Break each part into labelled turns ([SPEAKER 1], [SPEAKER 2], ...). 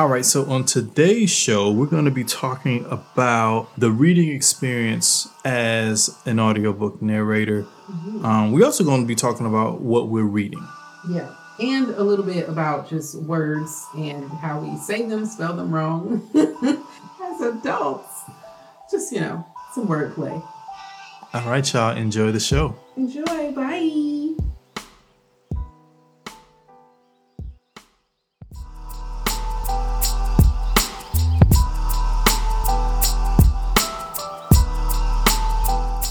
[SPEAKER 1] All right, so on today's show, we're going to be talking about the reading experience as an audiobook narrator. Um, we're also going to be talking about what we're reading.
[SPEAKER 2] Yeah. And a little bit about just words and how we say them, spell them wrong as adults. Just, you know, some wordplay.
[SPEAKER 1] All right, y'all, enjoy the show.
[SPEAKER 2] Enjoy. Bye.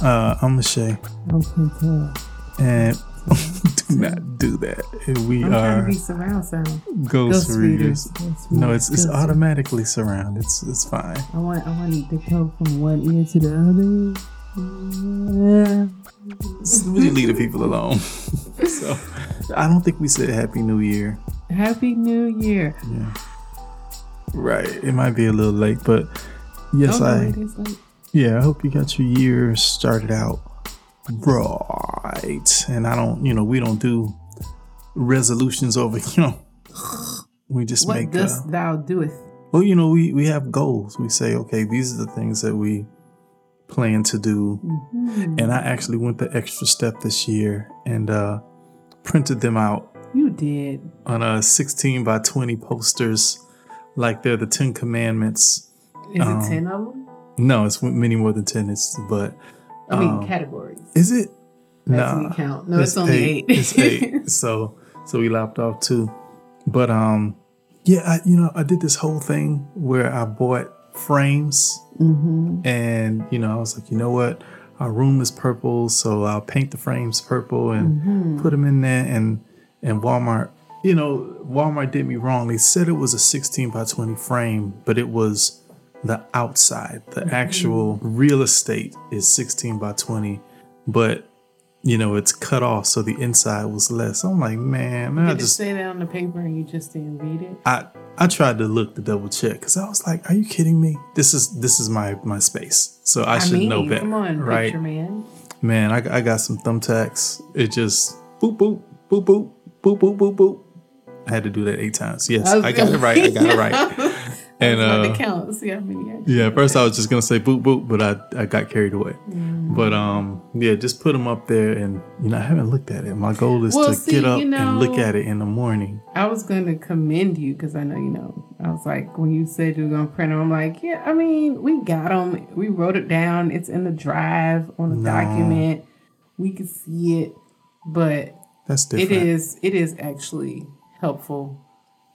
[SPEAKER 1] Uh, I'm Lachey,
[SPEAKER 2] Okay,
[SPEAKER 1] and do not do that. We
[SPEAKER 2] I'm trying to be surround sound.
[SPEAKER 1] ghost,
[SPEAKER 2] Ghost
[SPEAKER 1] readers.
[SPEAKER 2] readers. Ghost
[SPEAKER 1] No,
[SPEAKER 2] readers.
[SPEAKER 1] it's it's
[SPEAKER 2] Ghost
[SPEAKER 1] automatically surround. It's it's fine.
[SPEAKER 2] I want I want to go from one ear to the other. Yeah.
[SPEAKER 1] We leave the people alone. so I don't think we said Happy New Year.
[SPEAKER 2] Happy New Year.
[SPEAKER 1] Yeah. Right. It might be a little late, but yes,
[SPEAKER 2] oh, no,
[SPEAKER 1] I
[SPEAKER 2] it is late.
[SPEAKER 1] Yeah, I hope you got your year started out right. And I don't, you know, we don't do resolutions over, you know. We just
[SPEAKER 2] What
[SPEAKER 1] make
[SPEAKER 2] dost
[SPEAKER 1] uh,
[SPEAKER 2] thou doeth?
[SPEAKER 1] well, you know, we we have goals. We say, okay, these are the things that we plan to do.
[SPEAKER 2] Mhm.
[SPEAKER 1] And I actually went the extra step this year and uh printed them out
[SPEAKER 2] You did.
[SPEAKER 1] on a 16 by 20 posters like they're the 10 commandments.
[SPEAKER 2] Is
[SPEAKER 1] Um,
[SPEAKER 2] it ten of them?
[SPEAKER 1] No, it's many more than 10. It's but
[SPEAKER 2] I mean
[SPEAKER 1] um,
[SPEAKER 2] categories.
[SPEAKER 1] is it?
[SPEAKER 2] That's
[SPEAKER 1] Nah.
[SPEAKER 2] count. No, it's, only eight.
[SPEAKER 1] it's eight. So so we lopped off two. But um yeah, I you know, I did this whole thing where I bought frames
[SPEAKER 2] mm-hmm.
[SPEAKER 1] and you know, I was like, you know what? Our room is purple, so I'll paint the frames purple and
[SPEAKER 2] Mm-hmm.
[SPEAKER 1] put them in there and and Walmart you know, Walmart did me wrong. They said it was a 16 by 20 frame, but it was the outside. The
[SPEAKER 2] Mm-hmm.
[SPEAKER 1] actual real estate is 16 by 20, but you know, it's cut off so the inside was less. I'm like, man, I
[SPEAKER 2] Did it
[SPEAKER 1] just
[SPEAKER 2] say that on the paper and you just didn't read it?
[SPEAKER 1] I I tried to look to double check because I was like, are you kidding me? This is this is my my space. So I, should
[SPEAKER 2] mean,
[SPEAKER 1] know better.
[SPEAKER 2] come on,
[SPEAKER 1] right?
[SPEAKER 2] picture man.
[SPEAKER 1] Man, I, I got some thumbtacks. It just boop boop boop boop boop boop boop boop. I had to do that eight times. Yes,
[SPEAKER 2] I
[SPEAKER 1] I got it right. I got it right. And uh,
[SPEAKER 2] the count. See how many.
[SPEAKER 1] yeah, first I was just gonna say boop boop, but I I got carried away.
[SPEAKER 2] Mm.
[SPEAKER 1] But um, yeah, just put them up there, and you know I haven't looked at it. My goal is
[SPEAKER 2] Well,
[SPEAKER 1] to
[SPEAKER 2] see,
[SPEAKER 1] get up
[SPEAKER 2] you
[SPEAKER 1] and look at it in the morning.
[SPEAKER 2] I was going to commend you because I know you know. I was like, when you said you were going to print them, I'm like, yeah. I mean, we got them. We wrote it down. It's in the drive on the
[SPEAKER 1] No.
[SPEAKER 2] document. We can see it, but
[SPEAKER 1] That's
[SPEAKER 2] it
[SPEAKER 1] different.
[SPEAKER 2] is it is actually helpful,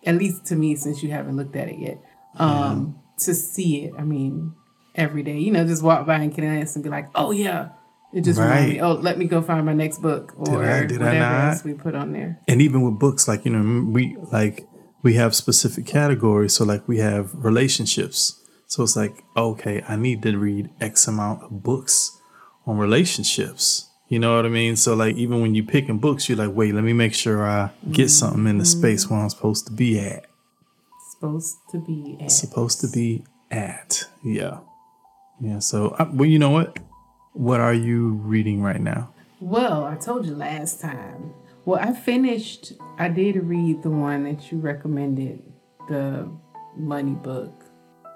[SPEAKER 2] at least to me, since you haven't looked at it yet. Um, to see it. I mean, every day. You know, just walk by and glance and be like, oh yeah. It just reminds me. Oh, let me go find my next book or
[SPEAKER 1] I- did I
[SPEAKER 2] whatever
[SPEAKER 1] not?
[SPEAKER 2] else we put on there.
[SPEAKER 1] and even with books like you know we like we have specific categories so like we have relationships so it's like okay i need to read x amount of books on relationships you know what i mean so like even when you're picking books you're like wait let me make sure i get something in the space where i'm supposed to be at
[SPEAKER 2] supposed to be at.
[SPEAKER 1] supposed to be at yeah yeah so uh, well you know what what are you reading right now
[SPEAKER 2] Well, I told you last time. Well, I finished. I did read the one that you recommended, the money book.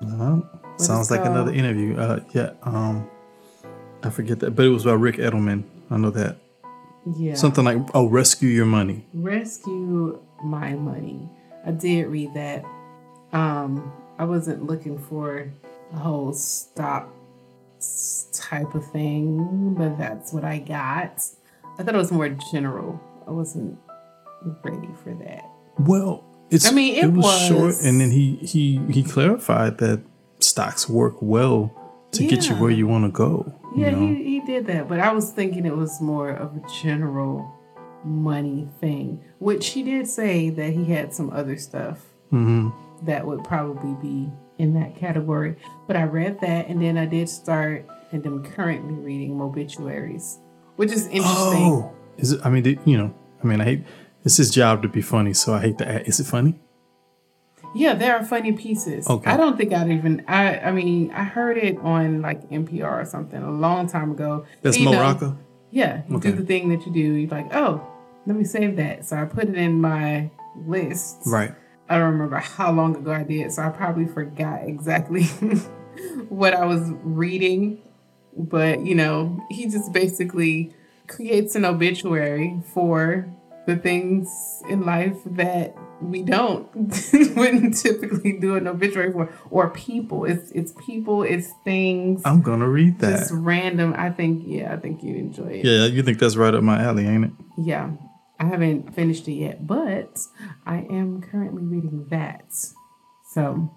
[SPEAKER 1] Uh, sounds like another interview. Uh, yeah. Um, I forget that, but it was by Ric Edelman. I know that.
[SPEAKER 2] Yeah.
[SPEAKER 1] Something like "Oh, rescue your money."
[SPEAKER 2] Rescue my money. I did read that. Um, I wasn't looking for a whole stop type of thing, but that's what I got. I thought it was more general. I wasn't ready for that.
[SPEAKER 1] Well, it's.
[SPEAKER 2] I mean, it
[SPEAKER 1] was, short, and then he he he clarified that stocks work well to get you where you want to go. you
[SPEAKER 2] Yeah,
[SPEAKER 1] know?
[SPEAKER 2] he, he did that, but I was thinking it was more of a general money thing, which he did say that he had some other stuff
[SPEAKER 1] Mhm.
[SPEAKER 2] That would probably be in that category. But I read that, and then I did start, and I'm currently reading obituaries, which is interesting.
[SPEAKER 1] Oh, is it? I mean, did- you know, I mean, I hate. It's his job to be funny, so I hate to. Add, is it funny?
[SPEAKER 2] Yeah, there are funny pieces.
[SPEAKER 1] Okay.
[SPEAKER 2] I don't think I'd even. I I mean, I heard it on like NPR or something a long time ago.
[SPEAKER 1] That's
[SPEAKER 2] You
[SPEAKER 1] Mo
[SPEAKER 2] know, Yeah, you
[SPEAKER 1] Okay.
[SPEAKER 2] do the thing that you do. You're like, oh, let me save that. So I put it in my list.
[SPEAKER 1] Right.
[SPEAKER 2] I don't remember how long ago I did, so I probably forgot exactly what I was reading. But, you know, he just basically creates an obituary for the things in life that we don't wouldn't typically do an obituary for or people. It's it's people it's things.
[SPEAKER 1] I'm gonna read that.
[SPEAKER 2] It's random. I think yeah i think you enjoy it.
[SPEAKER 1] Yeah you think that's right up my alley ain't it?
[SPEAKER 2] Yeah i haven't finished it yet but i am currently reading that so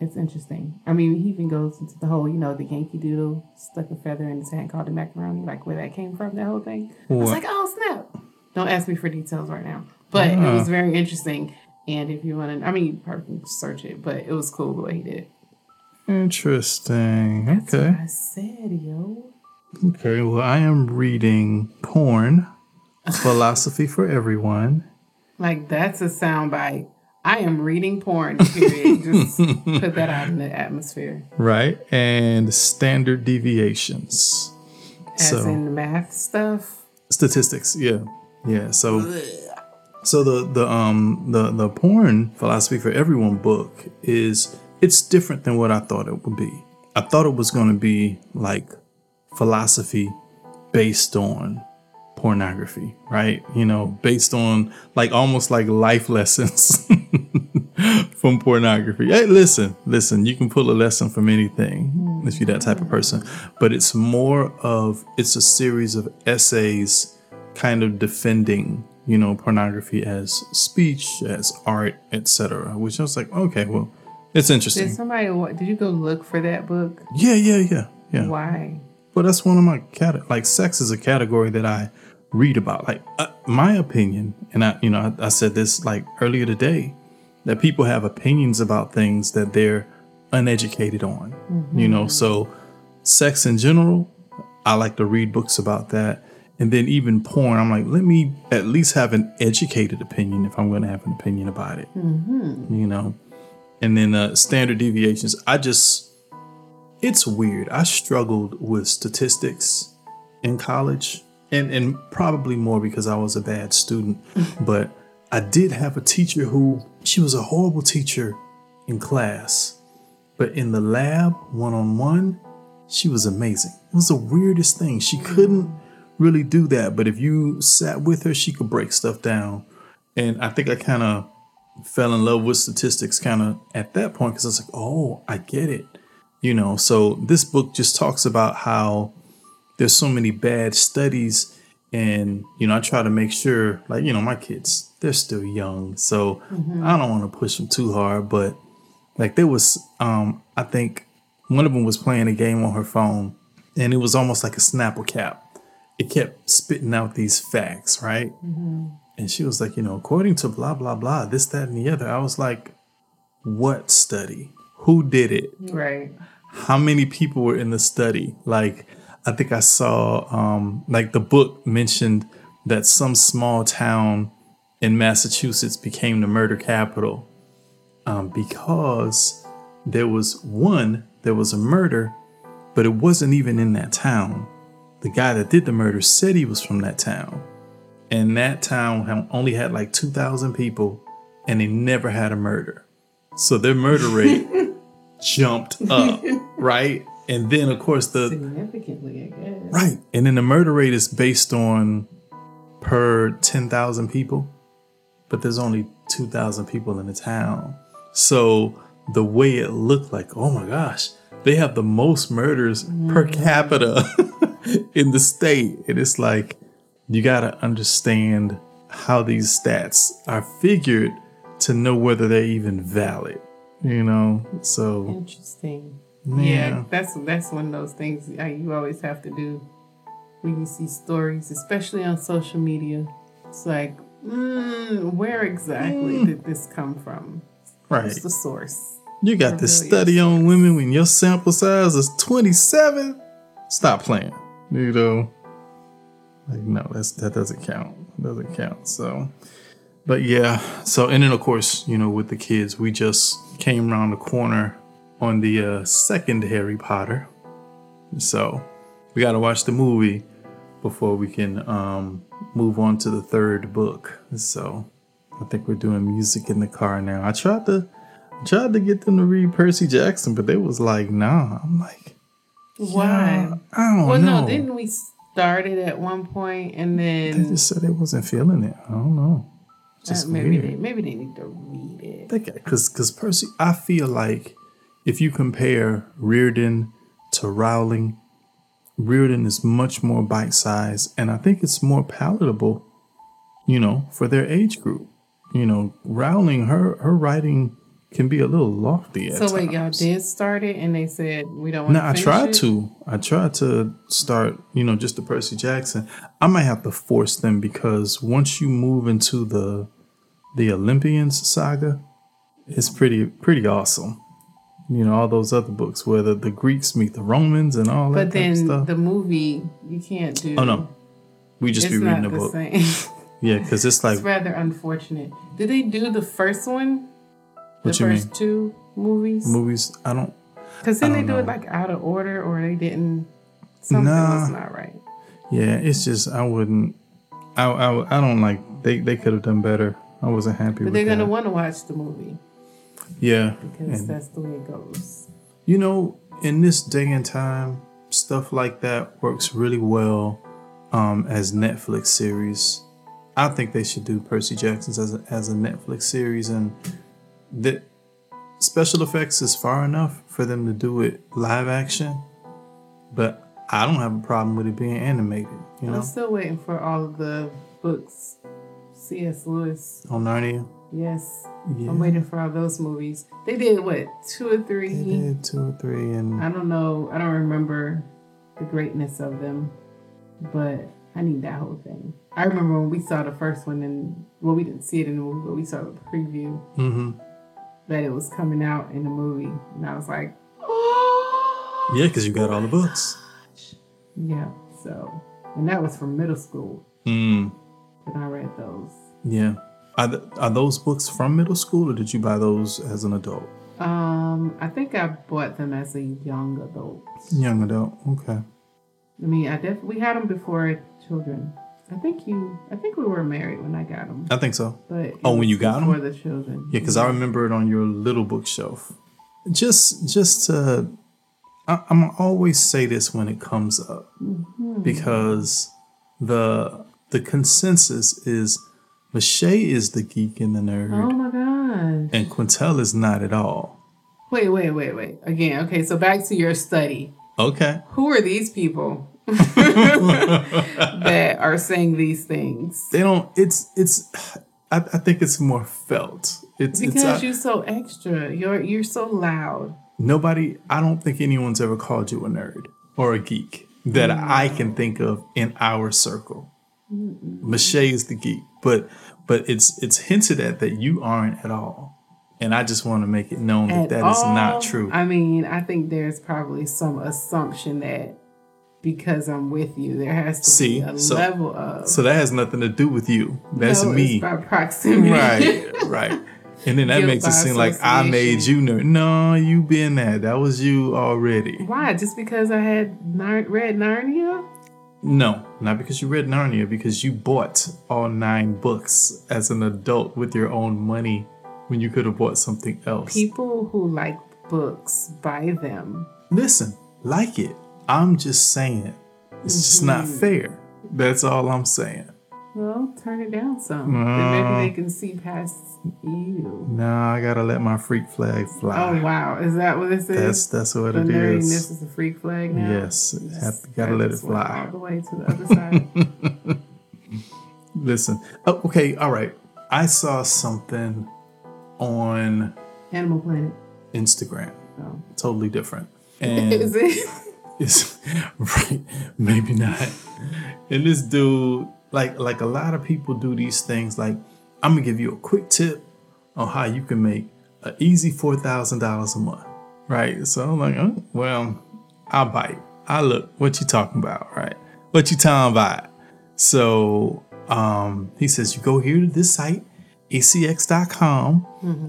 [SPEAKER 2] it's interesting i mean he even goes into the whole you know the yankee doodle stuck a feather in his hand called a macaroni like where that came from that whole thing what? i was like oh snap don't ask me for details right now but uh-huh. it was very interesting. And if you want to, I mean, you probably can search it, but it was cool the way he did. it.
[SPEAKER 1] Interesting. That's okay.
[SPEAKER 2] I said, yo.
[SPEAKER 1] Okay, well, I am reading Porn Philosophy for Everyone.
[SPEAKER 2] Like, that's a soundbite. I am reading porn, period. Just put that out in the atmosphere.
[SPEAKER 1] Right. And standard deviations.
[SPEAKER 2] As so, in math stuff?
[SPEAKER 1] Statistics, yeah. Yeah. So. So the the um the the porn philosophy for everyone book is it's different than what I thought it would be. I thought it was going to be like philosophy based on pornography, right? You know, based on like almost like life lessons from pornography. Hey, listen, listen, you can pull a lesson from anything if you're that type of person, but it's more of it's a series of essays kind of defending you know, pornography as speech, as art, etc. Which I was like, okay, well, it's interesting.
[SPEAKER 2] Did somebody? Did you go look for that book?
[SPEAKER 1] Yeah, yeah, yeah, yeah.
[SPEAKER 2] Why?
[SPEAKER 1] Well, that's one of my cat. Like, sex is a category that I read about. Like, uh, my opinion, and I, you know, I, I said this like earlier today, that people have opinions about things that they're uneducated on. Mm-hmm. You know, so sex in general, I like to read books about that and then even porn i'm like let me at least have an educated opinion if i'm going to have an opinion about it mm-hmm. you know and then uh, standard deviations i just it's weird i struggled with statistics in college and and probably more because i was a bad student mm-hmm. but i did have a teacher who she was a horrible teacher in class but in the lab one-on-one she was amazing it was the weirdest thing she mm-hmm. couldn't really do that. But if you sat with her, she could break stuff down. And I think I kind of fell in love with statistics kind of at that point because I was like, oh, I get it. You know, so this book just talks about how there's so many bad studies. And, you know, I try to make sure, like, you know, my kids, they're still young. So mm-hmm. I don't want to push them too hard. But, like, there was, um, I think one of them was playing a game on her phone and it was almost like a Snapple cap it kept spitting out these facts, right? Mm-hmm. And she was like, you know, according to blah, blah, blah, this, that, and the other. I was like, what study? Who did it?
[SPEAKER 2] Right.
[SPEAKER 1] How many people were in the study? Like, I think I saw, um, like, the book mentioned that some small town in Massachusetts became the murder capital um, because there was one, there was a murder, but it wasn't even in that town the guy that did the murder said he was from that town. And that town only had like 2,000 people and they never had a murder. So their murder rate jumped up, right? And then, of course, the.
[SPEAKER 2] Significantly, I guess.
[SPEAKER 1] Right. And then the murder rate is based on per 10,000 people, but there's only 2,000 people in the town. So the way it looked like, oh my gosh, they have the most murders mm. per capita in the state. And it's like, you got to understand how these stats are figured to know whether they're even valid, you know? So
[SPEAKER 2] interesting. Yeah, yeah that's that's one of those things you always have to do when you see stories, especially on social media. It's like, mm, where exactly mm. did this come from?
[SPEAKER 1] Right.
[SPEAKER 2] What's the source?
[SPEAKER 1] You got this study on women when your sample size is 27. Stop playing. You know, like no, that's that doesn't count. It doesn't count. So, but yeah. So and then of course, you know, with the kids, we just came around the corner on the uh, second Harry Potter. So we got to watch the movie before we can um, move on to the third book. So I think we're doing music in the car now. I tried to tried to get them to read Percy Jackson, but they was like, nah. I'm like,
[SPEAKER 2] Why?
[SPEAKER 1] I don't
[SPEAKER 2] Well,
[SPEAKER 1] know.
[SPEAKER 2] no, didn't we start it at one point and then they
[SPEAKER 1] just said they wasn't feeling it. I don't know. Just
[SPEAKER 2] uh, maybe
[SPEAKER 1] weird.
[SPEAKER 2] they maybe they need to read it.
[SPEAKER 1] because because Percy, I feel like if you compare Riordan to Rowling, Riordan is much more bite sized, and I think it's more palatable, you know, for their age group. You know, Rowling, her her writing can be a little lofty. At
[SPEAKER 2] So wait, y'all did start it and they said we don't want
[SPEAKER 1] No, I tried to. I tried to start, you know, just the Percy Jackson. I might have to force them because once you move into the the Olympians saga, it's pretty pretty awesome. You know, all those other books where the, the Greeks meet the Romans and all that
[SPEAKER 2] But then
[SPEAKER 1] stuff.
[SPEAKER 2] the movie you can't do.
[SPEAKER 1] oh no, we just be reading the
[SPEAKER 2] the
[SPEAKER 1] book. Yeah, because it's like
[SPEAKER 2] it's rather unfortunate. Did they do the first one? The
[SPEAKER 1] What
[SPEAKER 2] first
[SPEAKER 1] mean?
[SPEAKER 2] two movies?
[SPEAKER 1] movies. I don't.
[SPEAKER 2] Because then
[SPEAKER 1] I
[SPEAKER 2] they
[SPEAKER 1] don't
[SPEAKER 2] do it like out of order, or they didn't. Something
[SPEAKER 1] Nah.
[SPEAKER 2] was not right.
[SPEAKER 1] Yeah, it's just I wouldn't. I I, I don't like. They they could have done better. I wasn't happy
[SPEAKER 2] But they're
[SPEAKER 1] that.
[SPEAKER 2] gonna want to watch the movie
[SPEAKER 1] yeah,
[SPEAKER 2] because
[SPEAKER 1] and-
[SPEAKER 2] that's the way it goes.
[SPEAKER 1] You know, in this day and time, stuff like that works really well um, as Netflix series. I think they should do Percy Jackson's as a, as a Netflix series, and the special effects is far enough for them to do it live action. But I don't have a problem with it being animated. You know,
[SPEAKER 2] I'm still waiting for all of the books. C.S. Lewis.
[SPEAKER 1] on Narnia.
[SPEAKER 2] Yes,
[SPEAKER 1] Yeah,
[SPEAKER 2] I'm waiting for all those movies. They did what two or three?
[SPEAKER 1] they did two or three, and
[SPEAKER 2] I don't know. I don't remember the greatness of them, but I need that whole thing. I remember when we saw the first one, and well, we didn't see it in the movie, but we saw the preview
[SPEAKER 1] mm-hmm.
[SPEAKER 2] that it was coming out in the movie, and I was like,
[SPEAKER 1] yeah, because you got all the books.
[SPEAKER 2] yeah. So, and that was from middle school,
[SPEAKER 1] Mm.
[SPEAKER 2] and I read those.
[SPEAKER 1] Yeah. Are, th- are those books from middle school or did you buy those as an adult?
[SPEAKER 2] Um, I think I bought them as a young adult.
[SPEAKER 1] Young adult. Okay.
[SPEAKER 2] I mean, I def we had them before children. I think you, I think we were married when I got them,
[SPEAKER 1] I think so.
[SPEAKER 2] but
[SPEAKER 1] Oh, when you got 'em?
[SPEAKER 2] before the children.
[SPEAKER 1] Yeah, because I remember it on your little bookshelf. Just, just to, I, I'm always say this when it comes up because the the consensus is Lachey is the geek and the nerd,
[SPEAKER 2] Oh my gosh.
[SPEAKER 1] and Quintel is not at all.
[SPEAKER 2] Wait, wait, wait, wait. Again, okay, so back to your study.
[SPEAKER 1] Okay.
[SPEAKER 2] Who are these people that are saying these things?
[SPEAKER 1] They don't. It's it's. I, I think it's more felt. It's
[SPEAKER 2] Because
[SPEAKER 1] it's. uh,
[SPEAKER 2] you're so extra. You're you're so loud.
[SPEAKER 1] Nobody, I don't think anyone's ever called you a nerd or a geek that I can think of in our circle. Mm-hmm. Mache is the geek, but but it's it's hinted at that you aren't at all, and I just want to make it known that
[SPEAKER 2] At
[SPEAKER 1] that is
[SPEAKER 2] all,
[SPEAKER 1] not true.
[SPEAKER 2] I mean, I think there's probably some assumption that because I'm with you, there has to
[SPEAKER 1] See,
[SPEAKER 2] be a
[SPEAKER 1] so-
[SPEAKER 2] level of
[SPEAKER 1] so that has nothing to do with you. That's
[SPEAKER 2] No,
[SPEAKER 1] me,
[SPEAKER 2] It's by proximity.
[SPEAKER 1] right? Right. And then that
[SPEAKER 2] Guilt
[SPEAKER 1] makes it seem like I made you nerd. No, you been that. That was you already.
[SPEAKER 2] Why? Just because I had Nar- read Narnia?
[SPEAKER 1] No, not because you read Narnia, because you bought all nine books as an adult with your own money when you could have bought something else.
[SPEAKER 2] People who like books buy them.
[SPEAKER 1] Listen, like it. I'm just saying. It's just not mm-hmm. fair. That's all I'm saying.
[SPEAKER 2] Well, turn it down some. Then maybe they can see past you.
[SPEAKER 1] Nah, I gotta let my freak flag fly.
[SPEAKER 2] Oh wow, is that what this
[SPEAKER 1] That's
[SPEAKER 2] is?
[SPEAKER 1] that's what
[SPEAKER 2] the
[SPEAKER 1] it is.
[SPEAKER 2] is a freak flag now.
[SPEAKER 1] Yes, have, gotta let it fly.
[SPEAKER 2] all the way to the other side.
[SPEAKER 1] Listen. Oh, okay, all right. I saw something on
[SPEAKER 2] Animal Planet.
[SPEAKER 1] Instagram.
[SPEAKER 2] Oh.
[SPEAKER 1] Totally different. And
[SPEAKER 2] is it?
[SPEAKER 1] It's right, maybe not. And this dude, like like a lot of people do these things. Like I'm gonna give you a quick tip on how you can make an easy four thousand dollars a month. Right. So I'm like, oh, well, I'll bite. I look. What you talking about? Right. What you talking about? So um, he says you go here to this site, acx.com,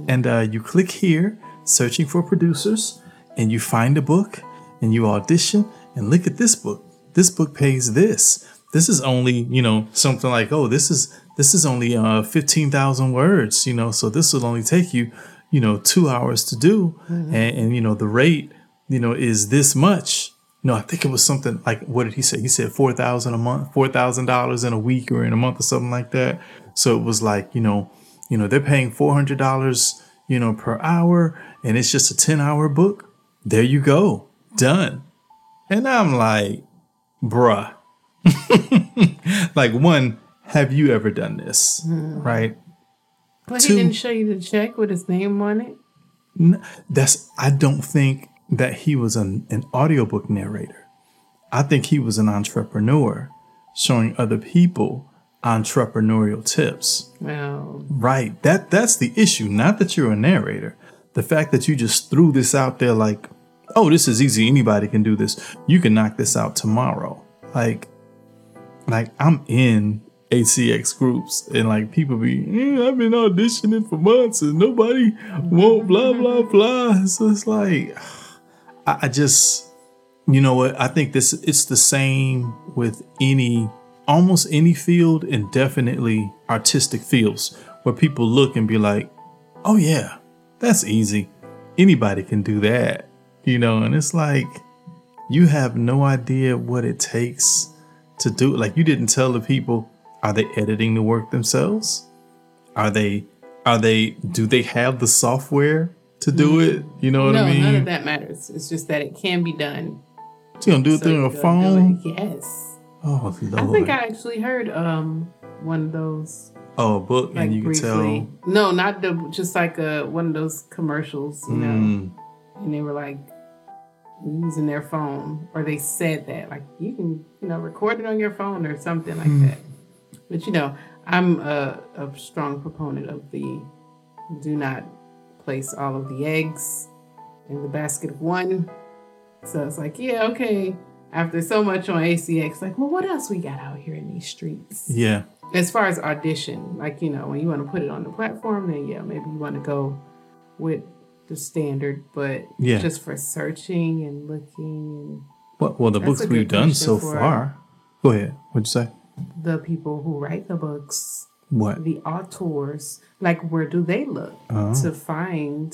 [SPEAKER 1] and uh, you click here, searching for producers, and you find a book, and you audition, and look at this book. This book pays this. This is only, you know, something like, oh, this is this is only uh 15,000 words, you know, so this will only take you, you know, two hours to do. And, and, you know, the rate, you know, is this much. No, I think it was something like, what did he say? He said 4,000 a month, $4,000 in a week or in a month or something like that. So it was like, you know, you know, they're paying $400, you know, per hour and it's just a 10 hour book. There you go. Done. And I'm like, bruh. like one, have you ever done this? Hmm. Right?
[SPEAKER 2] But
[SPEAKER 1] Two-
[SPEAKER 2] he didn't show you the check with his name on it.
[SPEAKER 1] N- That's I don't think that he was an, an audiobook narrator. I think he was an entrepreneur showing other people entrepreneurial tips.
[SPEAKER 2] Well,
[SPEAKER 1] Right. That that's the issue. Not that you're a narrator. The fact that you just threw this out there like, oh, this is easy. Anybody can do this. You can knock this out tomorrow. Like, like I'm in ACX groups and like people be, "Yeah, I've been auditioning for months and nobody won't blah blah blah. So it's like, I, I just, you know what? I think this it's the same with any almost any field and definitely artistic fields where people look and be like, "Oh yeah, that's easy. Anybody can do that." You know, and it's like you have no idea what it takes to do. Like you didn't tell the people, are they editing the work themselves? Are they are they do they have the software to do it? You know what
[SPEAKER 2] no,
[SPEAKER 1] I mean?
[SPEAKER 2] none of that matters. It's just that it can be done.
[SPEAKER 1] You gonna do it
[SPEAKER 2] So
[SPEAKER 1] through your phone?
[SPEAKER 2] Yes.
[SPEAKER 1] Oh Lord.
[SPEAKER 2] I think I actually heard um one of those
[SPEAKER 1] oh, a book,
[SPEAKER 2] like
[SPEAKER 1] and you
[SPEAKER 2] briefly.
[SPEAKER 1] can tell.
[SPEAKER 2] No, not the just like a one of those commercials, you know.
[SPEAKER 1] Mm,
[SPEAKER 2] And they were like using their phone, or they said that like you can you know record it on your phone or something like
[SPEAKER 1] Hmm.
[SPEAKER 2] that. But you know, I'm a, a strong proponent of the do not place all of the eggs in the basket of one. So it's like, yeah, okay. After so much on ACX, like, well, what else we got out here in these streets?
[SPEAKER 1] yeah.
[SPEAKER 2] as far as audition, like you know, when you want to put it on the platform, then yeah, maybe you want to go with the standard. But
[SPEAKER 1] Yeah.
[SPEAKER 2] just for searching and looking,
[SPEAKER 1] Well, well the books we've done so far. Go ahead. What'd you say?
[SPEAKER 2] the people who write the books,
[SPEAKER 1] What?
[SPEAKER 2] the authors, like where do they look
[SPEAKER 1] Oh.
[SPEAKER 2] to find?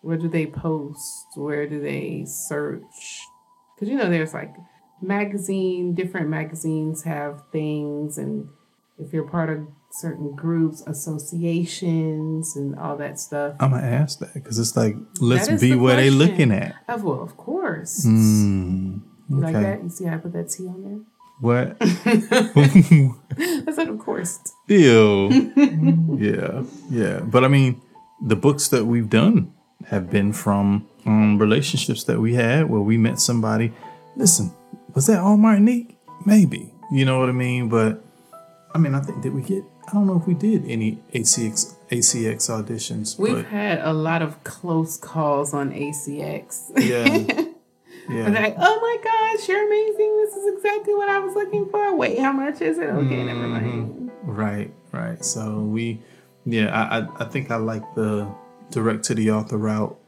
[SPEAKER 2] Where do they post? Where do they search? Because you know, there's like magazine, different magazines have things, and if you're part of certain groups, associations, and all that stuff.
[SPEAKER 1] I'm gonna ask that because it's like let's be
[SPEAKER 2] the
[SPEAKER 1] where they looking at.
[SPEAKER 2] Oh, well, of course.
[SPEAKER 1] Mm,
[SPEAKER 2] You like that? You see how I put that T on there. What? I said, of course.
[SPEAKER 1] Ew. yeah, yeah. But I mean, the books that we've done have been from um, relationships that we had where we met somebody. Listen, was that all Martinique? Maybe. You know what I mean? But I mean, I think did we get? I don't know if we did any ACX ACX auditions.
[SPEAKER 2] We've had a lot of close calls on ACX.
[SPEAKER 1] yeah,
[SPEAKER 2] And
[SPEAKER 1] yeah.
[SPEAKER 2] like, oh my gosh, you're amazing. This is exactly what I was looking for. Wait, how much is it? Okay, never mm-hmm. mind.
[SPEAKER 1] Right, right. So we, yeah, I, I, I think I like the direct to the author route.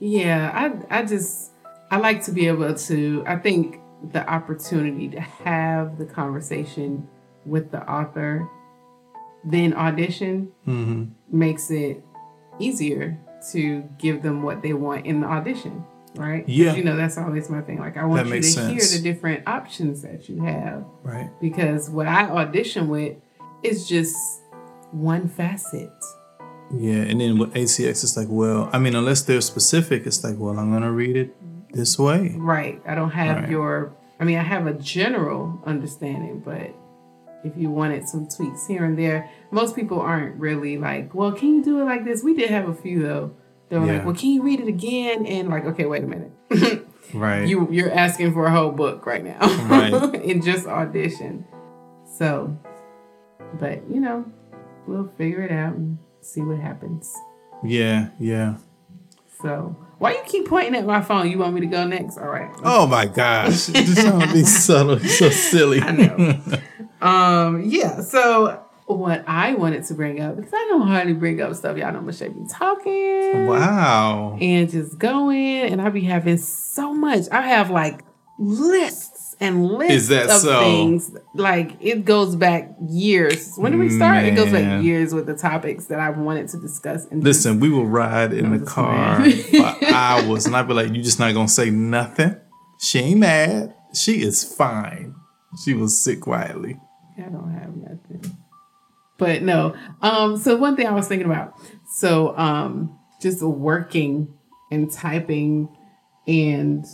[SPEAKER 2] Yeah, I I just I like to be able to I think the opportunity to have the conversation with the author then audition
[SPEAKER 1] Mm-hmm.
[SPEAKER 2] makes it easier to give them what they want in the audition, right?
[SPEAKER 1] Yeah.
[SPEAKER 2] You know, that's always my thing. Like I want
[SPEAKER 1] That
[SPEAKER 2] you to
[SPEAKER 1] makes
[SPEAKER 2] hear the different options that you have.
[SPEAKER 1] Right.
[SPEAKER 2] because what I audition with is just one facet.
[SPEAKER 1] Yeah, and then with ACX, it's like, well, I mean, unless they're specific, it's like, well, I'm gonna read it this way.
[SPEAKER 2] Right. I don't have
[SPEAKER 1] Right.
[SPEAKER 2] your I mean I have a general understanding, but if you wanted some tweaks here and there, most people aren't really like, well, can you do it like this? We did have a few though. They were
[SPEAKER 1] Yeah.
[SPEAKER 2] like, well, can you read it again? And like, okay, wait a minute.
[SPEAKER 1] Right.
[SPEAKER 2] you you're asking for a whole book right now.
[SPEAKER 1] Right.
[SPEAKER 2] in just audition. So but you know, we'll figure it out and see what happens.
[SPEAKER 1] yeah, yeah.
[SPEAKER 2] So why you keep pointing at my phone? You want me to go next? All right.
[SPEAKER 1] Oh my gosh, this sounds be subtle, so silly.
[SPEAKER 2] I know. Um, yeah, so what I wanted to bring up, because I don't hardly bring up stuff, y'all know Michelle be talking
[SPEAKER 1] wow.
[SPEAKER 2] and just going, and I be having so much. I have like lists lists and lists
[SPEAKER 1] Is that
[SPEAKER 2] of
[SPEAKER 1] so?
[SPEAKER 2] things. Like it goes back years. When did we start? It goes back years with the topics that I wanted to discuss. And
[SPEAKER 1] Listen, we will ride in the car
[SPEAKER 2] mad.
[SPEAKER 1] for hours, and I'd be like, "You just not gonna say nothing? She ain't mad. She is fine. She will sit quietly."
[SPEAKER 2] I don't have nothing. But no. Um, so one thing I was thinking about. So um just working and typing and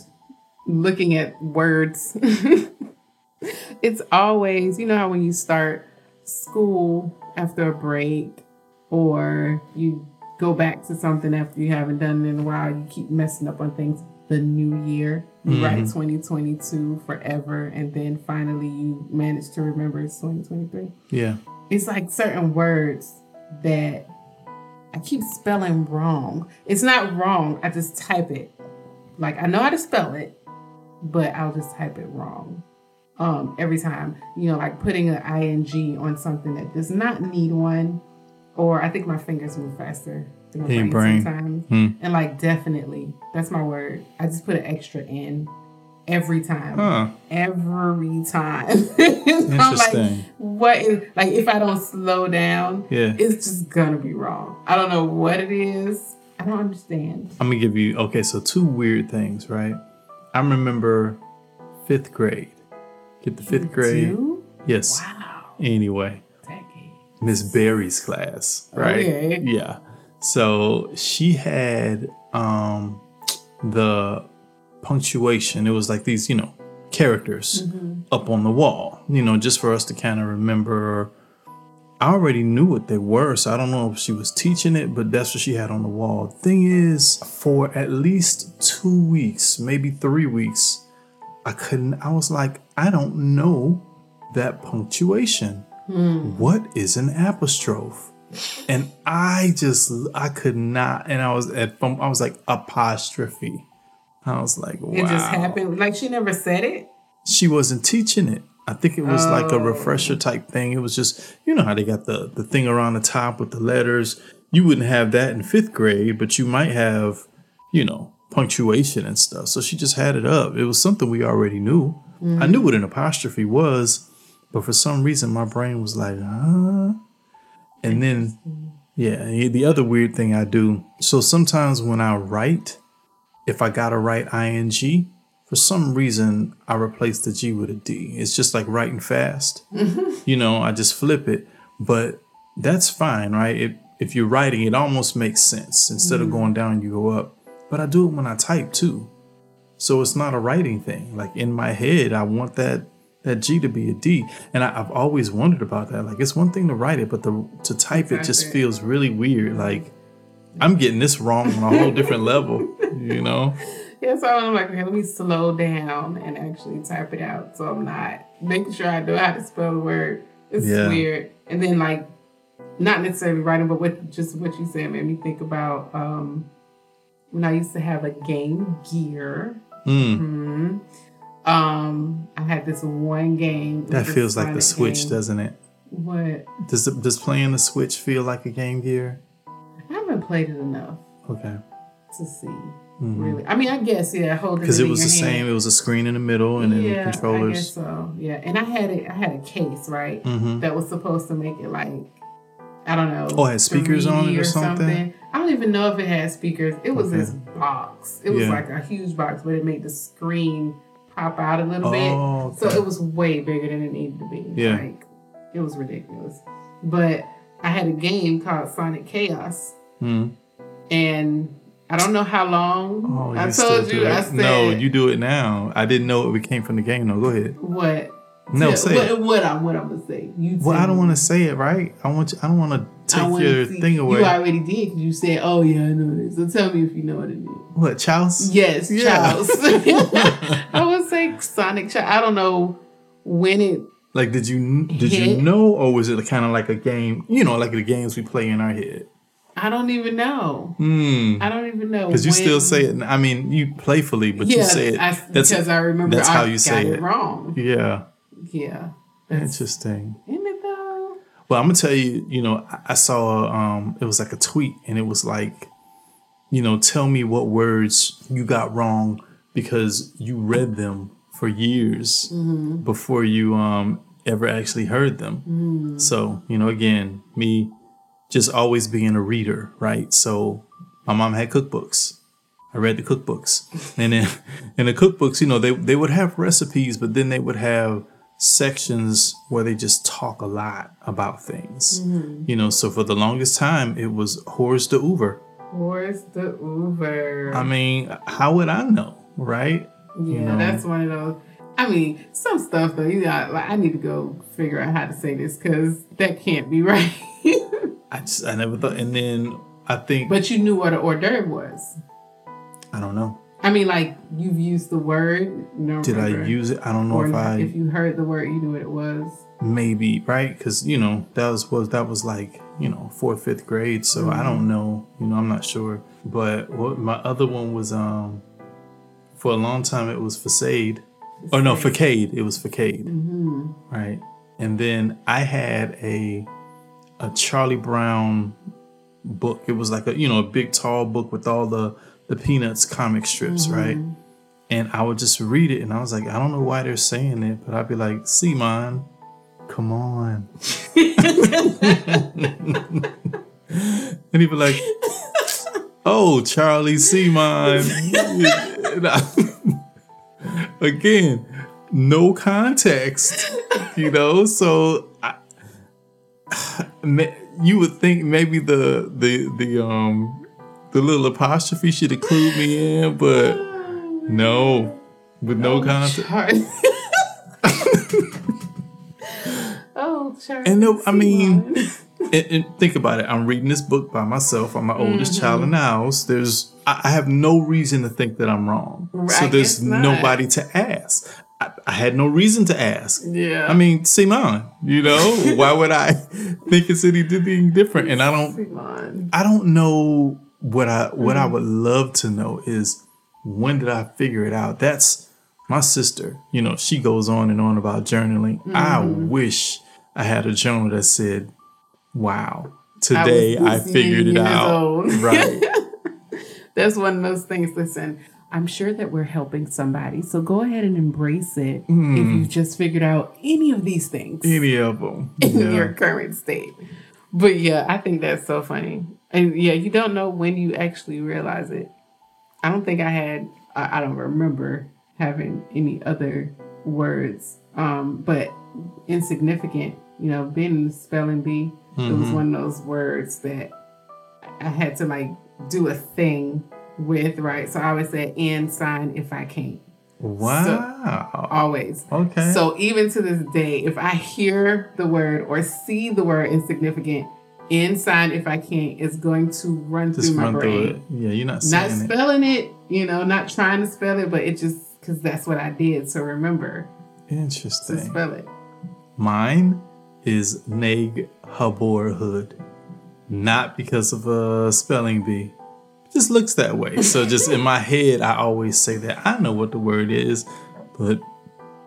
[SPEAKER 2] looking at words. it's always, you know how when you start school after a break or you go back to something after you haven't done it in a while, you keep messing up on things. The new year, you write 2022 forever, and then finally you manage to remember it's 2023
[SPEAKER 1] Yeah.
[SPEAKER 2] it's like certain words that I keep spelling wrong. It's not wrong. I just type it. Like I know how to spell it, but I'll just type it wrong. Um, every time, you know, like putting an ing on something that does not need one, or I think my fingers move faster than my brain,
[SPEAKER 1] brain.
[SPEAKER 2] sometimes.
[SPEAKER 1] Hmm.
[SPEAKER 2] And like definitely, that's my word. I just put an extra in every time
[SPEAKER 1] Huh.
[SPEAKER 2] every time. I'm like,
[SPEAKER 1] Interesting.
[SPEAKER 2] what is like if I don't slow down,
[SPEAKER 1] Yeah.
[SPEAKER 2] it's just gonna be wrong. I don't know what it is. I don't understand.
[SPEAKER 1] I'm gonna give you okay. So two weird things, right? I remember fifth grade. Get the fifth grade.
[SPEAKER 2] Two?
[SPEAKER 1] Yes.
[SPEAKER 2] Wow.
[SPEAKER 1] Anyway, Miss Barry's class, right?
[SPEAKER 2] Okay.
[SPEAKER 1] Yeah. So she had um the punctuation. It was like these, you know, characters up on the wall, you know, just for us to kind of remember. I already knew what they were, so I don't know if she was teaching it, but that's what she had on the wall. Thing is, for at least two weeks, maybe three weeks, I couldn't, I was like, I don't know that punctuation. What is an apostrophe? And I just I could not, and I was at I was like apostrophe. I was like, wow.
[SPEAKER 2] It just happened. Like she never said it.
[SPEAKER 1] She wasn't teaching it. I think it was like a
[SPEAKER 2] Oh.
[SPEAKER 1] refresher type thing. It was just you know how they got the the thing around the top with the letters. You wouldn't have that in fifth grade, but you might have, you know, punctuation and stuff. So she just had it up. It was something we already knew. I knew mm. what an apostrophe was, but for some reason my brain was like, huh? And then yeah, the other weird thing I do. So sometimes when I write, if I gotta write ing, for some reason I replace the G with a D. It's just like writing fast. you know, I just flip it. But that's fine, right? If if you're writing, it almost makes sense. Instead of mm. going down, you go up. But I do it when I type too. So it's not a writing thing. Like in my head, I want that that G to be a D, and I, I've always wondered about that. Like it's one thing to write it, but the to type it just
[SPEAKER 2] it.
[SPEAKER 1] feels really weird. Like I'm getting this wrong on a whole different level. You know?
[SPEAKER 2] Yeah, so I'm like, okay, let me slow down and actually type it out. So I'm not making sure I know how to spell the word. It's
[SPEAKER 1] Yeah.
[SPEAKER 2] weird. And then like not necessarily writing, but what just what you said made me think about um when I used to have a Game Gear.
[SPEAKER 1] Mm,
[SPEAKER 2] hmm Um, I had this one game.
[SPEAKER 1] that feels like the Switch,
[SPEAKER 2] game.
[SPEAKER 1] doesn't it?
[SPEAKER 2] What?
[SPEAKER 1] Does the, does playing the Switch feel like a Game Gear?
[SPEAKER 2] I haven't played it enough
[SPEAKER 1] Okay,
[SPEAKER 2] to see. Really, I mean, I guess yeah, holding
[SPEAKER 1] because
[SPEAKER 2] it
[SPEAKER 1] was the
[SPEAKER 2] hand.
[SPEAKER 1] same. It was a screen in the middle, and then
[SPEAKER 2] yeah,
[SPEAKER 1] the
[SPEAKER 2] I guess so. Yeah, and I had it. I had a case right
[SPEAKER 1] Mhm.
[SPEAKER 2] that was supposed to make it like I don't know.
[SPEAKER 1] Oh, it had speakers on it
[SPEAKER 2] 3D
[SPEAKER 1] or something?
[SPEAKER 2] I don't even know if it had speakers. It was
[SPEAKER 1] Okay.
[SPEAKER 2] this box. It was
[SPEAKER 1] Yeah.
[SPEAKER 2] like a huge box, but it made the screen pop out a little
[SPEAKER 1] Oh,
[SPEAKER 2] bit. So it was way bigger than it needed to be.
[SPEAKER 1] Yeah.
[SPEAKER 2] Like it was ridiculous. But I had a game called Sonic Chaos,
[SPEAKER 1] Mm.
[SPEAKER 2] and I don't know how long.
[SPEAKER 1] Oh,
[SPEAKER 2] I told you.
[SPEAKER 1] it?
[SPEAKER 2] I said
[SPEAKER 1] no, you do it now. I didn't know it came from the game. No, go ahead.
[SPEAKER 2] what.
[SPEAKER 1] No, say
[SPEAKER 2] what,
[SPEAKER 1] it.
[SPEAKER 2] what I'm what I'm gonna say. You
[SPEAKER 1] Well, I don't want to say it, right? I want you. I don't want to take your
[SPEAKER 2] see-
[SPEAKER 1] thing away.
[SPEAKER 2] You already did. you said, "Oh yeah, I know this." So tell me if you know what it is.
[SPEAKER 1] what, Chouse?
[SPEAKER 2] Yes,
[SPEAKER 1] Yeah.
[SPEAKER 2] Charles. I would say Sonic. Child. I don't know when it.
[SPEAKER 1] Like, did you did you know, or was it kind of like a game? You know, like the games we play in our head.
[SPEAKER 2] I don't even know.
[SPEAKER 1] Hmm.
[SPEAKER 2] I don't even know
[SPEAKER 1] Because you still say it. I mean, you playfully, but
[SPEAKER 2] Yeah,
[SPEAKER 1] you say it.
[SPEAKER 2] I,
[SPEAKER 1] that's
[SPEAKER 2] because I remember
[SPEAKER 1] that's
[SPEAKER 2] I
[SPEAKER 1] how you say
[SPEAKER 2] it
[SPEAKER 1] it.
[SPEAKER 2] wrong.
[SPEAKER 1] yeah.
[SPEAKER 2] Yeah, that's
[SPEAKER 1] Interesting.
[SPEAKER 2] isn't it
[SPEAKER 1] Well, I'm gonna tell you. You know, I, saw um, it was like a tweet, and it was like, you know, tell me what words you got wrong because you read them for years before you um ever actually heard them. So, you know, again, me just always being a reader, right? So my mom had cookbooks. I read the cookbooks. And then in the cookbooks, you know, they, they would have recipes, but then they would have sections where they just talk a lot about things. Mm-hmm. You know, so for the longest time it was Horst de Uber.
[SPEAKER 2] Where's the Uber?
[SPEAKER 1] I mean, how would I know, right?
[SPEAKER 2] yeah,
[SPEAKER 1] know.
[SPEAKER 2] that's one of those. I mean, some stuff though. You know, like I need to go figure out how to say this because that can't be right.
[SPEAKER 1] I just I never thought and then I think
[SPEAKER 2] but you knew what an hors d'oeuvre was.
[SPEAKER 1] I don't know.
[SPEAKER 2] I mean, like you've used the word. Don't
[SPEAKER 1] Did I use it? I don't know
[SPEAKER 2] or
[SPEAKER 1] if I
[SPEAKER 2] if you heard the word, you knew what it was.
[SPEAKER 1] maybe right? Because you know that was was that was like you know fourth fifth grade so i don't know. You know i'm not sure. But what my other one was um for a long time it was facade. Or no facade. It was facade.
[SPEAKER 2] Mm-hmm.
[SPEAKER 1] right. And then i had a a charlie brown book. It was like a you know a big tall book with all the the peanuts comic strips right and i would just read it and i was like i don't know why they're saying it but i'd be like see mine come on and he'd be like, "Oh, Charlie Seaman." Again, no context, you know. So I, you would think maybe the the the um the little apostrophe should have clued me in, but no, with no context.
[SPEAKER 2] Charlie. oh, Charlie.
[SPEAKER 1] And no, I mean, and, and think about it. I'm reading this book by myself. I'm my oldest child in the house. There's, I, I have no reason to think that I'm wrong.
[SPEAKER 2] Right,
[SPEAKER 1] so there's nobody to ask. I, I had no reason to ask.
[SPEAKER 2] yeah.
[SPEAKER 1] I mean, Simon, you know, why would I think it's anything different? And I don't,
[SPEAKER 2] Simon.
[SPEAKER 1] I don't know what I what
[SPEAKER 2] Mm-hmm.
[SPEAKER 1] I would love to know is when did I figure it out? That's my sister. You know, she goes on and on about journaling. I
[SPEAKER 2] Mm-hmm.
[SPEAKER 1] wish I had a journal that said, "Wow, today I,
[SPEAKER 2] this
[SPEAKER 1] figured it out." Right.
[SPEAKER 2] That's one of those things. Listen, I'm sure that we're helping somebody. So go ahead and embrace it
[SPEAKER 1] Hmm.
[SPEAKER 2] if you've just figured out any of these things
[SPEAKER 1] Any of them.
[SPEAKER 2] in
[SPEAKER 1] Yeah.
[SPEAKER 2] your current state. But yeah, I think that's so funny. And yeah, you don't know when you actually realize it. I don't think I had, I, I don't remember having any other words. Um, but insignificant, you know, being in the spelling bee, it was
[SPEAKER 1] Mhm.
[SPEAKER 2] one of those words that I had to like do a thing with, right? So I always say and sign if I can't.
[SPEAKER 1] Wow.
[SPEAKER 2] Always.
[SPEAKER 1] okay.
[SPEAKER 2] So even to this day, if I hear the word or see the word insignificant in sign, if I can't, it's going to run
[SPEAKER 1] just
[SPEAKER 2] through my
[SPEAKER 1] run
[SPEAKER 2] brain.
[SPEAKER 1] through it. Yeah, you're not
[SPEAKER 2] Not
[SPEAKER 1] saying it.
[SPEAKER 2] spelling it, you know, not trying to spell it, but it just because that's what I did. So remember to
[SPEAKER 1] Interesting.
[SPEAKER 2] spell it.
[SPEAKER 1] Mine is Neg Habor Hood. Not because of a spelling bee. It just looks that way. So just in my head, I always say that. I know what the word is, but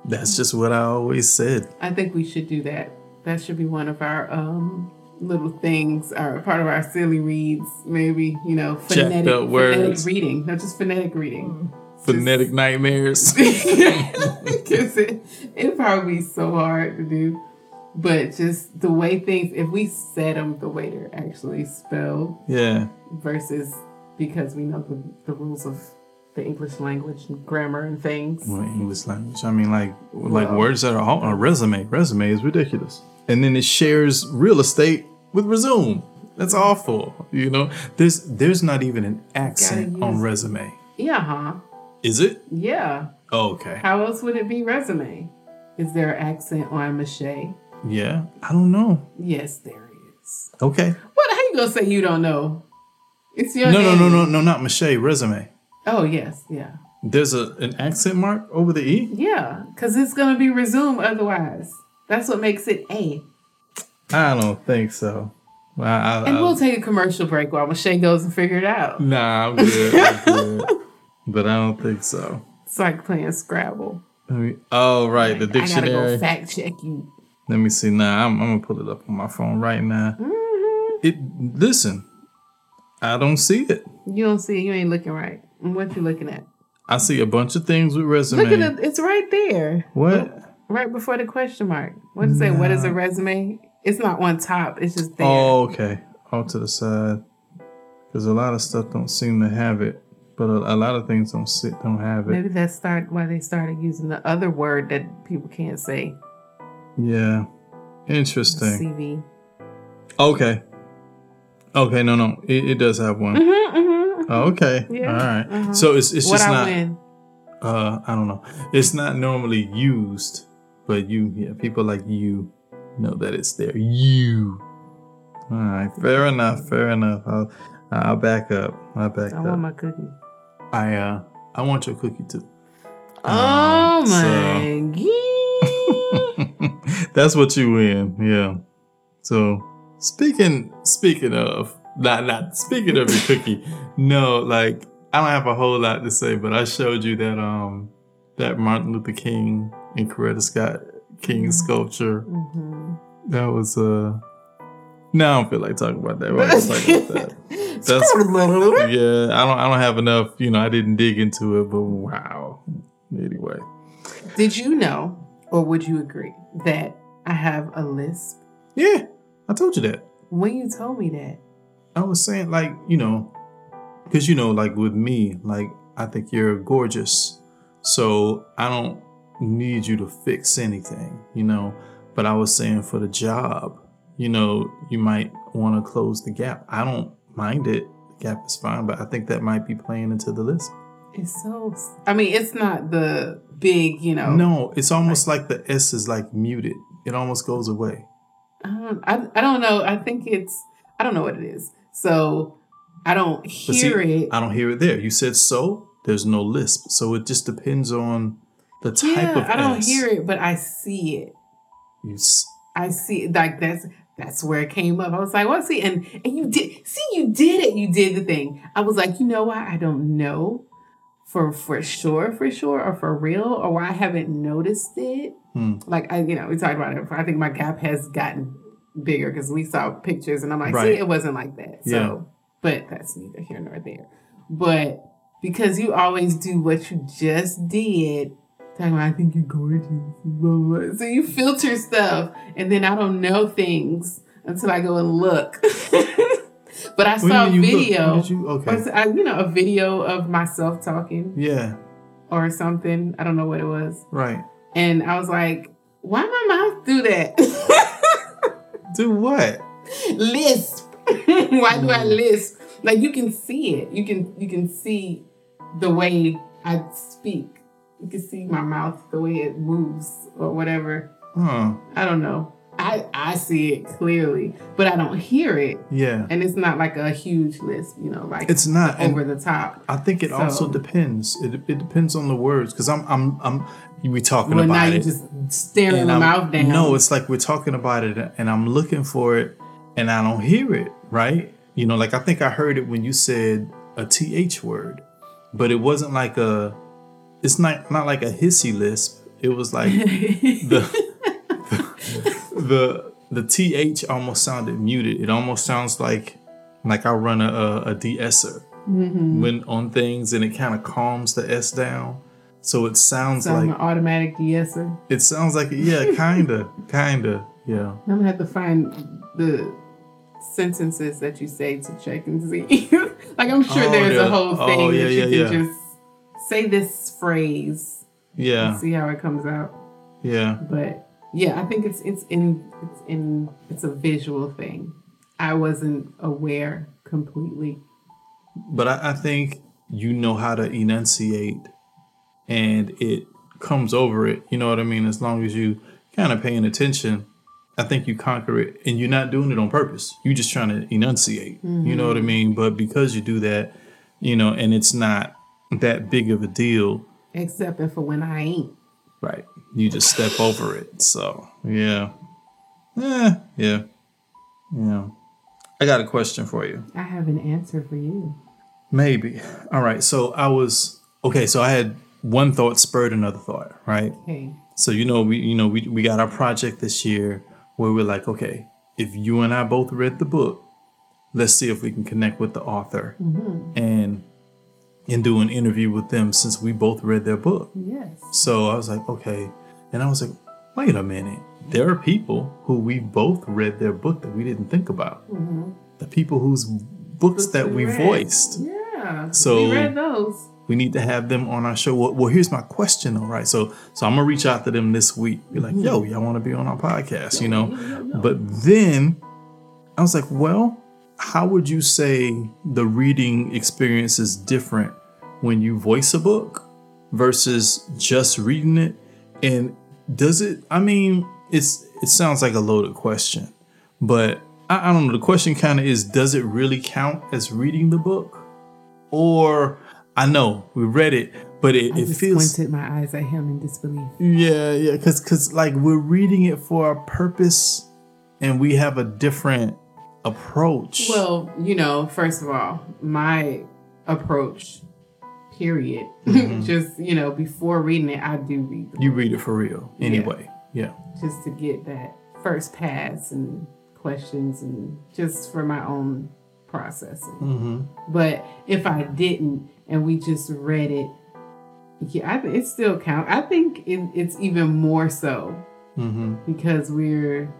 [SPEAKER 1] that's just what I always said.
[SPEAKER 2] I think we should do that. That should be one of our um little things, are part of our silly reads, maybe, you know, phonetic,
[SPEAKER 1] up
[SPEAKER 2] phonetic reading. not just phonetic reading. Mm.
[SPEAKER 1] Phonetic nightmares.
[SPEAKER 2] Because it, it'd probably be so hard to do. But just the way things, if we said them the way they're actually spelled
[SPEAKER 1] yeah.
[SPEAKER 2] versus because we know the, the rules of the English language and grammar and things.
[SPEAKER 1] Well, English language. I mean, like like
[SPEAKER 2] Well-
[SPEAKER 1] words that are on a resume. Resume is ridiculous. And then it shares real estate with resume. That's awful. You know, there's there's not even an accent on resume.
[SPEAKER 2] Yeah, huh?
[SPEAKER 1] Is it?
[SPEAKER 2] Yeah.
[SPEAKER 1] Oh, okay.
[SPEAKER 2] How else would it be resume? Is there an accent on mache?
[SPEAKER 1] Yeah. I don't know.
[SPEAKER 2] Yes, there is.
[SPEAKER 1] Okay.
[SPEAKER 2] What? How you gonna say you don't know? It's your
[SPEAKER 1] No, no, no, no, no, not mache. Resume.
[SPEAKER 2] Oh yes, yeah,
[SPEAKER 1] There's a an accent mark over the e.
[SPEAKER 2] yeah. Because it's gonna be resume otherwise. That's what makes it a.
[SPEAKER 1] I don't think so. I, I,
[SPEAKER 2] And we'll take a commercial break while Mache goes and figure it out.
[SPEAKER 1] nah, I'm good. I'm good. but I don't think so.
[SPEAKER 2] It's like playing Scrabble.
[SPEAKER 1] Me, oh, right, the dictionary.
[SPEAKER 2] I gotta go fact check you.
[SPEAKER 1] Let me see. Nah, I'm, I'm gonna pull it up on my phone right now.
[SPEAKER 2] Mhm.
[SPEAKER 1] It. Listen, I don't see it.
[SPEAKER 2] You don't see. You ain't looking right. What you looking at?
[SPEAKER 1] I see a bunch of things with resume.
[SPEAKER 2] Look at it. It's right there.
[SPEAKER 1] What?
[SPEAKER 2] Right before the question mark. What does it say? What is a resume? It's not on top. It's just there.
[SPEAKER 1] Oh, okay. All to the side. Because a lot of stuff don't seem to have it, but a, a lot of things don't sit don't have it.
[SPEAKER 2] Maybe that's start why they started using the other word that people can't say.
[SPEAKER 1] Yeah. Interesting.
[SPEAKER 2] CV.
[SPEAKER 1] Okay. Okay. No, no. It, it does have one.
[SPEAKER 2] Mm-hmm, mm-hmm.
[SPEAKER 1] Oh, okay.
[SPEAKER 2] Yeah,
[SPEAKER 1] All right.
[SPEAKER 2] uh-huh.
[SPEAKER 1] So it's it's
[SPEAKER 2] What
[SPEAKER 1] just
[SPEAKER 2] I
[SPEAKER 1] not.
[SPEAKER 2] win.
[SPEAKER 1] Uh, I don't know. It's not normally used, but you, yeah, people like you know that it's there. You. All right. Fair enough. Fair enough. I'll I'll back up. I'll back
[SPEAKER 2] I
[SPEAKER 1] up.
[SPEAKER 2] I want my cookie.
[SPEAKER 1] I uh I want your cookie too.
[SPEAKER 2] Oh
[SPEAKER 1] Um, so-
[SPEAKER 2] my god.
[SPEAKER 1] That's what you win, yeah. So speaking speaking of not not speaking of your cookie, no, like I don't have a whole lot to say, but I showed you that um that Martin Luther King and Coretta Scott King sculpture.
[SPEAKER 2] hmm
[SPEAKER 1] That was uh now I don't feel like talking about that. Talking about that. That's yeah, I don't I don't have enough, you know, I didn't dig into it, but wow. Anyway.
[SPEAKER 2] Did you know, or would you agree, that I have a lisp?
[SPEAKER 1] Yeah, I told you that.
[SPEAKER 2] When you told me that,
[SPEAKER 1] I was saying, like, you know, because, you know, like with me, like, I think you're gorgeous. So I don't need you to fix anything, you know. But I was saying for the job, you know, you might want to close the gap. I don't mind it. The gap is fine, but I think that might be playing into the list.
[SPEAKER 2] it's so. I mean, it's not the big, you know.
[SPEAKER 1] No, it's almost like the S is like muted. It almost goes away.
[SPEAKER 2] Um, I, I don't know. I think it's. I don't know what it is. So I don't hear
[SPEAKER 1] see,
[SPEAKER 2] it.
[SPEAKER 1] I don't hear it there. You said so. There's no lisp, so it just depends on the type
[SPEAKER 2] yeah,
[SPEAKER 1] of
[SPEAKER 2] I don't
[SPEAKER 1] S.
[SPEAKER 2] hear it, but I see it.
[SPEAKER 1] You s-
[SPEAKER 2] I see like that's that's where it came up. I was like, well, see, and and you did see you did it. You did the thing. I was like, you know what? I don't know for for sure, for sure, or for real, or why I haven't noticed it.
[SPEAKER 1] Hmm.
[SPEAKER 2] Like I, you know, we talked about it. I think my gap has gotten bigger because we saw pictures, and I'm like,
[SPEAKER 1] Right.
[SPEAKER 2] see, it wasn't like that. So,
[SPEAKER 1] Yeah.
[SPEAKER 2] but that's neither here nor there. But because you always do what you just did. Talking about, I think you're gorgeous. blah, blah. So you filter stuff, and then I don't know things until I go and look. but I saw a
[SPEAKER 1] you mean you look?
[SPEAKER 2] video,
[SPEAKER 1] you- okay.
[SPEAKER 2] I- you know, a video of myself talking
[SPEAKER 1] Yeah,
[SPEAKER 2] or something. I don't know what it was,
[SPEAKER 1] right.
[SPEAKER 2] and I was like, "Why my mouth do that?"
[SPEAKER 1] Do what?
[SPEAKER 2] lisp. Why do I
[SPEAKER 1] Mm.
[SPEAKER 2] lisp? Like you can see it. You can you can see the way I speak. You can see my mouth, the way it moves or whatever.
[SPEAKER 1] Huh.
[SPEAKER 2] I don't know. I I see it clearly, but I don't hear it,
[SPEAKER 1] Yeah.
[SPEAKER 2] and it's not like a huge lisp. You know, like
[SPEAKER 1] It's not. And
[SPEAKER 2] over the top.
[SPEAKER 1] I think it also depends. It, it depends on the words because I'm I'm I'm we talking
[SPEAKER 2] Well, now
[SPEAKER 1] about You're
[SPEAKER 2] just staring
[SPEAKER 1] and
[SPEAKER 2] the
[SPEAKER 1] I'm-
[SPEAKER 2] mouth down.
[SPEAKER 1] No, it's like we're talking about it and I'm looking for it and I don't hear it, right? You know, like I think I heard it when you said a TH word, but it wasn't like a, it's not, not like a hissy lisp. It was like the, the, the TH almost sounded muted. It almost sounds like, like I run a, a, a de-esser
[SPEAKER 2] Mm-hmm.
[SPEAKER 1] when on things and it kind of calms the S down. So it sounds
[SPEAKER 2] so
[SPEAKER 1] like,
[SPEAKER 2] an automatic yeser.
[SPEAKER 1] it sounds like, yeah, kinda, kinda, yeah.
[SPEAKER 2] I'm gonna have to find the sentences that you say to check and see. like I'm sure
[SPEAKER 1] Oh,
[SPEAKER 2] there's
[SPEAKER 1] the-
[SPEAKER 2] a whole thing
[SPEAKER 1] oh, yeah,
[SPEAKER 2] that you
[SPEAKER 1] yeah,
[SPEAKER 2] can just say this phrase
[SPEAKER 1] Yeah,
[SPEAKER 2] see how it comes out.
[SPEAKER 1] yeah,
[SPEAKER 2] But yeah, I think it's it's in it's in it's a visual thing. I wasn't aware completely.
[SPEAKER 1] but I, I think you know how to enunciate, and it comes over it. You know what I mean? As long as you kind of paying attention, I think you conquer it, and you're not doing it on purpose. You're just trying to enunciate. You know what I mm-hmm. mean? But because you do that, you know, and it's not that big of a deal,
[SPEAKER 2] Except for when I ain't.
[SPEAKER 1] right? You just step over it. So yeah, yeah, yeah, yeah. I got a question for you.
[SPEAKER 2] I have an answer for you.
[SPEAKER 1] Maybe. All right. So I was okay. So I had one thought spurred another thought, right?
[SPEAKER 2] Okay.
[SPEAKER 1] So you know we you know we we got our project this year where we're like, okay, if you and I both read the book, let's see if we can connect with the author. Mm-hmm. And and do an interview with them since we both read their book.
[SPEAKER 2] Yes.
[SPEAKER 1] So I was like, okay. And I was like, wait a minute. There are people who we both read their book that we didn't think about. Mm-hmm. The people whose books that we
[SPEAKER 2] read.
[SPEAKER 1] voiced.
[SPEAKER 2] Yeah.
[SPEAKER 1] So-
[SPEAKER 2] we read those.
[SPEAKER 1] We need to have them on our show. Well, well, here's my question, though. all right. So, so I'm gonna reach out to them this week. Be like, mm-hmm. yo, y'all want to be on our podcast, you know? But then I was like, well, how would you say the reading experience is different when you voice a book versus just reading it? And does it? I mean, it's it sounds like a loaded question, but I, I don't know. The question kind of is, does it really count as reading the book? Or I know we read it, but it,
[SPEAKER 2] I
[SPEAKER 1] it
[SPEAKER 2] just
[SPEAKER 1] feels
[SPEAKER 2] squinted my eyes at him in disbelief.
[SPEAKER 1] yeah, yeah, because because like we're reading it for a purpose, and we have a different approach.
[SPEAKER 2] Well, you know, first of all, my approach, period,
[SPEAKER 1] Mm-hmm.
[SPEAKER 2] just you know, before reading it, I do read the
[SPEAKER 1] you read it for real anyway. Yeah,
[SPEAKER 2] just to get that first pass and questions and just for my own processing.
[SPEAKER 1] mm-hmm.
[SPEAKER 2] But if I didn't and we just read it, yeah, I it still counts. I think it, it's even more so
[SPEAKER 1] Mm-hmm.
[SPEAKER 2] because we're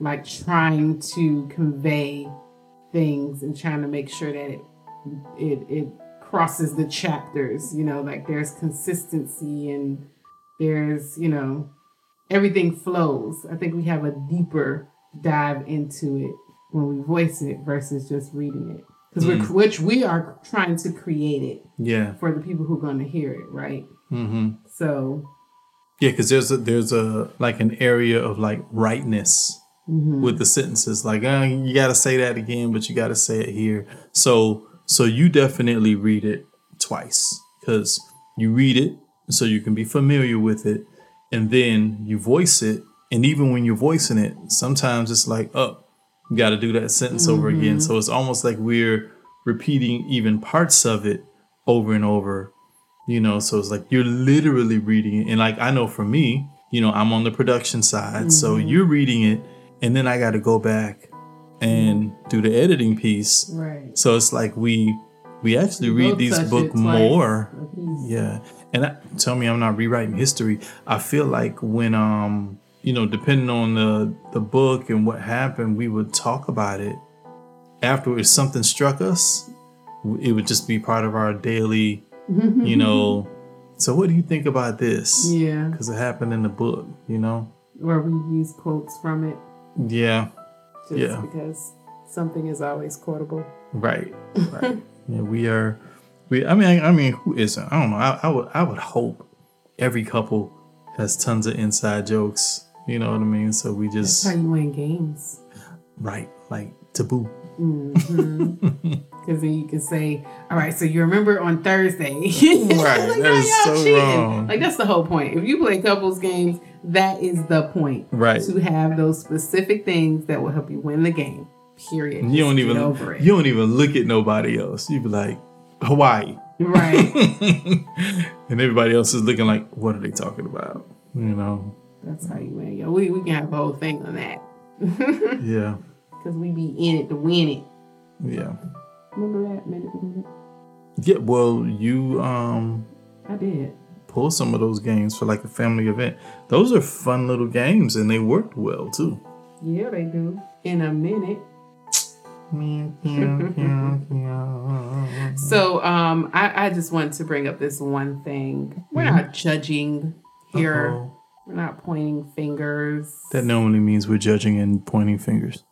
[SPEAKER 2] like trying to convey things and trying to make sure that it it it crosses the chapters. You know, like there's consistency and there's you know everything flows. I think we have a deeper dive into it when we voice it versus just reading it. Because we're which we are trying to create it
[SPEAKER 1] yeah,
[SPEAKER 2] for the people who are going to hear it, right?
[SPEAKER 1] mm-hmm.
[SPEAKER 2] So
[SPEAKER 1] yeah. Because there's a there's a like an area of like rightness Mm-hmm. with the sentences. Like, uh, you got to say that again, but you got to say it here. So so you definitely read it twice because you read it so you can be familiar with it, and then you voice it. And even when you're voicing it, sometimes it's like, oh, you got to do that sentence over again. Mm-hmm. So it's almost like we're repeating even parts of it over and over, you know. So it's like you're literally reading it. And like I know for me, you know, I'm on the production side. So mm-hmm. you're reading it, and then I got to go back and do the editing piece.
[SPEAKER 2] right.
[SPEAKER 1] So it's like we we actually read
[SPEAKER 2] Both
[SPEAKER 1] these book more. Yeah. And I, tell me I'm not rewriting history. I feel like when um you know depending on the the book and what happened, we would talk about it after if something struck us. It would just be part of our daily, you know. So what do you think about this?
[SPEAKER 2] Yeah.
[SPEAKER 1] Because it happened in the book, you know.
[SPEAKER 2] Where we use quotes from it
[SPEAKER 1] Yeah.
[SPEAKER 2] just
[SPEAKER 1] Yeah.
[SPEAKER 2] because something is always quotable.
[SPEAKER 1] Right. Right. yeah, we are. We. I mean. I, I mean, who isn't? I don't know. I, I would. I would hope every couple has tons of inside jokes. You know what I mean? So we
[SPEAKER 2] That's
[SPEAKER 1] just
[SPEAKER 2] how you win games.
[SPEAKER 1] right like taboo. Mm-hmm.
[SPEAKER 2] Because then you can say, all right, so you remember on Thursday.
[SPEAKER 1] Right,
[SPEAKER 2] like,
[SPEAKER 1] that is so
[SPEAKER 2] cheating?
[SPEAKER 1] wrong.
[SPEAKER 2] Like, that's the whole point. If you play couples games, that is the point.
[SPEAKER 1] Right.
[SPEAKER 2] To have those specific things that will help you win the game. Period.
[SPEAKER 1] You don't even.
[SPEAKER 2] over it.
[SPEAKER 1] You don't even look at nobody else. You'd be like Hawaii,
[SPEAKER 2] right.
[SPEAKER 1] and everybody else is looking like, what are they talking about? You know?
[SPEAKER 2] That's how you win. Yo, we, we can have a whole thing on that.
[SPEAKER 1] Yeah.
[SPEAKER 2] Because we be in it to win it.
[SPEAKER 1] Yeah.
[SPEAKER 2] Remember that? Minute, minute?
[SPEAKER 1] Yeah. Well, you um
[SPEAKER 2] I did.
[SPEAKER 1] pull some of those games for like a family event. Those are fun little games, and they worked well too.
[SPEAKER 2] Yeah, they do. In a minute. So um I, I just wanted to bring up this one thing. We're not judging here.
[SPEAKER 1] Uh-oh.
[SPEAKER 2] We're not pointing fingers.
[SPEAKER 1] That normally means we're judging and pointing fingers.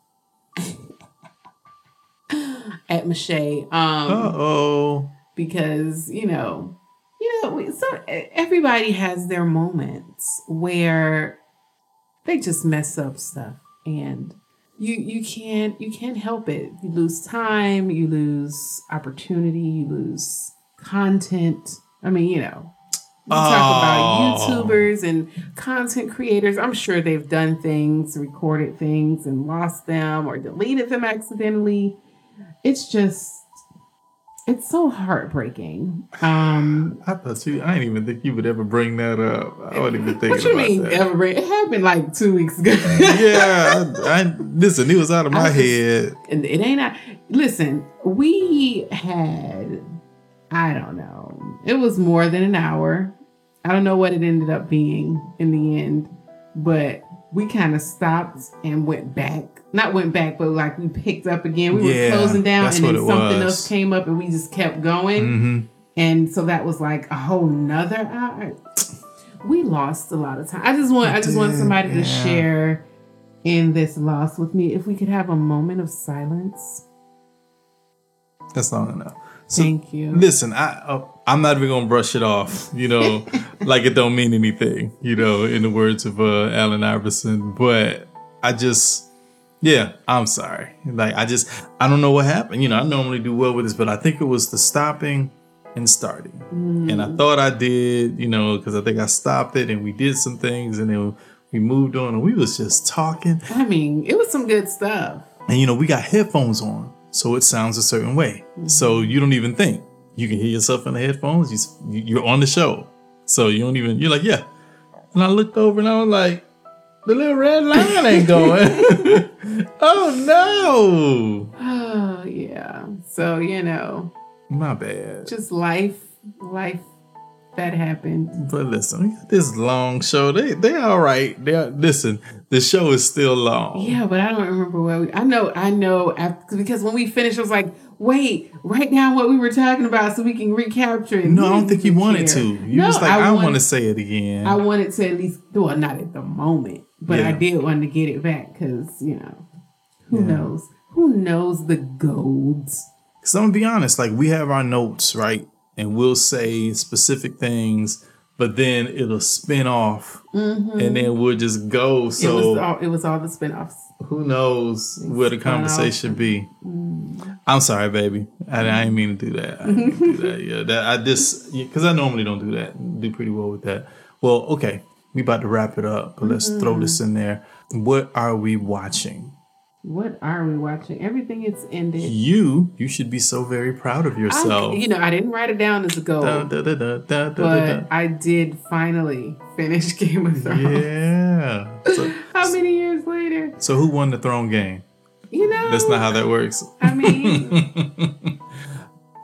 [SPEAKER 2] At Mache. Um
[SPEAKER 1] oh.
[SPEAKER 2] because, you know, you know, we, so everybody has their moments where they just mess up stuff and you you can't you can't help it. You lose time, you lose opportunity, you lose content. I mean, you know, you talk about
[SPEAKER 1] Oh.
[SPEAKER 2] YouTubers and content creators. I'm sure they've done things, recorded things, and lost them or deleted them accidentally. It's just, it's so heartbreaking. Um,
[SPEAKER 1] I thought you. I didn't even think you would ever bring that up. I wasn't even thinking
[SPEAKER 2] what you mean,
[SPEAKER 1] that.
[SPEAKER 2] ever? It happened like two weeks ago.
[SPEAKER 1] yeah, I, I listen. It was out of my head.
[SPEAKER 2] and it ain't. I, listen, we had. I don't know. It was more than an hour. I don't know what it ended up being in the end, but we kind of stopped and went back. Not went back, but like we picked up again. We
[SPEAKER 1] Yeah,
[SPEAKER 2] were closing down, and then something
[SPEAKER 1] was.
[SPEAKER 2] else came up, and we just kept going.
[SPEAKER 1] hmm
[SPEAKER 2] And so that was like a whole nother hour. We lost a lot of time. I just want I just want somebody to share in this loss with me. If we could have a moment of silence.
[SPEAKER 1] That's long enough. So,
[SPEAKER 2] Thank you.
[SPEAKER 1] Listen, I uh, I'm not even gonna brush it off. You know, like it don't mean anything. You know, in the words of uh, Allen Iverson. But I just, yeah, I'm sorry. Like I just, I don't know what happened. You know, I normally do well with this, but I think it was the stopping and starting. And I thought I did. You know, because I think I stopped it and we did some things and then we moved on and we was just talking.
[SPEAKER 2] I mean, it was some good stuff.
[SPEAKER 1] And you know, we got headphones on, so it sounds a certain way. So you don't even think you can hear yourself in the headphones. You you're on the show, so you don't even. You're like, yeah. And I looked over and I was like, the little red line ain't going. oh no,
[SPEAKER 2] Oh yeah. So, you know,
[SPEAKER 1] my bad.
[SPEAKER 2] just life, life that happened.
[SPEAKER 1] But listen, this long show. They they all right. They are, listen. The show is still long.
[SPEAKER 2] Yeah, but I don't remember where we I know I know after, because when we finished I was like, wait, write down what we were talking about so we can recapture it.
[SPEAKER 1] No, I don't think you wanted
[SPEAKER 2] care.
[SPEAKER 1] to. You
[SPEAKER 2] No,
[SPEAKER 1] was like, I,
[SPEAKER 2] want-
[SPEAKER 1] want to say it again.
[SPEAKER 2] I wanted to at least, well, not at the moment, but I did want to get it back because, you know, who
[SPEAKER 1] Yeah.
[SPEAKER 2] knows? Who knows the golds?
[SPEAKER 1] Because I'm gonna be honest, like we have our notes, right? And we'll say specific things, but then it'll spin off mm-hmm. and then we'll just go.
[SPEAKER 2] it was
[SPEAKER 1] So
[SPEAKER 2] all it was all the spinoffs.
[SPEAKER 1] Who knows where the conversation be. Mm. I'm sorry, baby. I, I didn't mean to do that. I didn't do that. Yeah, that I just because I normally don't do that. Do pretty well with that. Well, okay, we about to wrap it up, but let's throw mm-hmm. this in there. What are we watching?
[SPEAKER 2] What are we watching? Everything is ended.
[SPEAKER 1] You, you should be so very proud of
[SPEAKER 2] I,
[SPEAKER 1] yourself.
[SPEAKER 2] you know, I didn't write it down as a goal,
[SPEAKER 1] Da, da, da,
[SPEAKER 2] but I did finally finish Game of Thrones.
[SPEAKER 1] Yeah. So,
[SPEAKER 2] How many years later?
[SPEAKER 1] so who won the throne game?
[SPEAKER 2] You know,
[SPEAKER 1] That's not how that works.
[SPEAKER 2] I mean,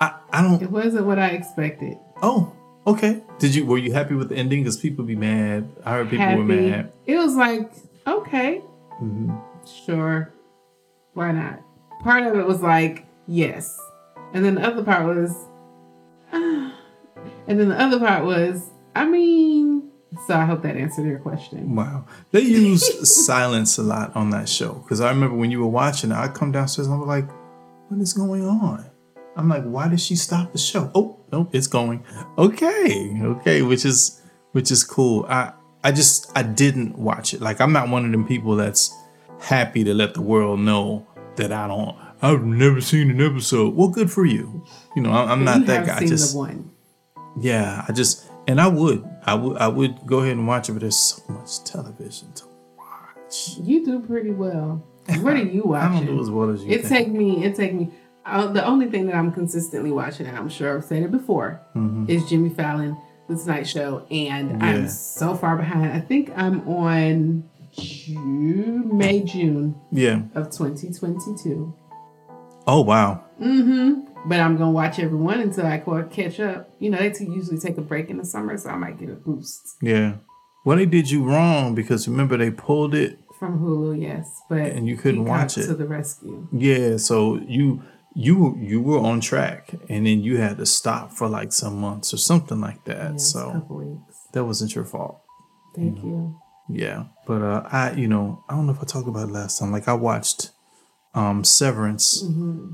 [SPEAKER 1] I, I don't.
[SPEAKER 2] it wasn't what I expected.
[SPEAKER 1] Oh, okay. Did you? Were you happy with the ending? Because people be mad. I heard people were mad.
[SPEAKER 2] It was like, okay,
[SPEAKER 1] mm-hmm.
[SPEAKER 2] sure, why not? Part of it was like, yes, and then the other part was, ah. and then the other part was, I mean. So I hope that answered your question.
[SPEAKER 1] Wow. They use silence a lot on that show. Because I remember when you were watching it, I come downstairs and I'm like, what is going on? I'm like, why did she stop the show? Oh, no, it's going. Okay. Okay. Which is which is cool. I I just I didn't watch it. Like I'm not one of them people that's happy to let the world know that I don't I've never seen an episode. Well, good for you. You know, I- I'm not
[SPEAKER 2] you
[SPEAKER 1] that
[SPEAKER 2] have
[SPEAKER 1] guy.
[SPEAKER 2] seen
[SPEAKER 1] Just
[SPEAKER 2] the one.
[SPEAKER 1] yeah, I just and I would, I would, I would go ahead and watch it, but there's so much television to watch.
[SPEAKER 2] You do pretty well. What do you watch
[SPEAKER 1] I don't do as well as you.
[SPEAKER 2] It
[SPEAKER 1] think.
[SPEAKER 2] take me. It take me. Uh, the only thing that I'm consistently watching, and I'm sure I've said it before, is Jimmy Fallon, The Tonight Show, and
[SPEAKER 1] Mm-hmm. Yeah.
[SPEAKER 2] I'm so far behind. I think I'm on June, May, June
[SPEAKER 1] yeah.
[SPEAKER 2] of 2022.
[SPEAKER 1] Oh wow.
[SPEAKER 2] Mm-hmm. But I'm gonna watch everyone until I ca- catch up. You know, they usually take a break in the summer, so I might get a boost
[SPEAKER 1] Yeah. Well, they did you wrong because remember they pulled it.
[SPEAKER 2] from Hulu. Yes, but
[SPEAKER 1] And you couldn't watch it.
[SPEAKER 2] to the rescue.
[SPEAKER 1] Yeah. So you you you were on track, and then you had to stop for like some months or something like that.
[SPEAKER 2] Yes,
[SPEAKER 1] so
[SPEAKER 2] couple weeks.
[SPEAKER 1] that wasn't your fault.
[SPEAKER 2] Thank you.
[SPEAKER 1] Yeah, but uh, I, you know, I don't know if I talked about it last time. Like I watched um Severance,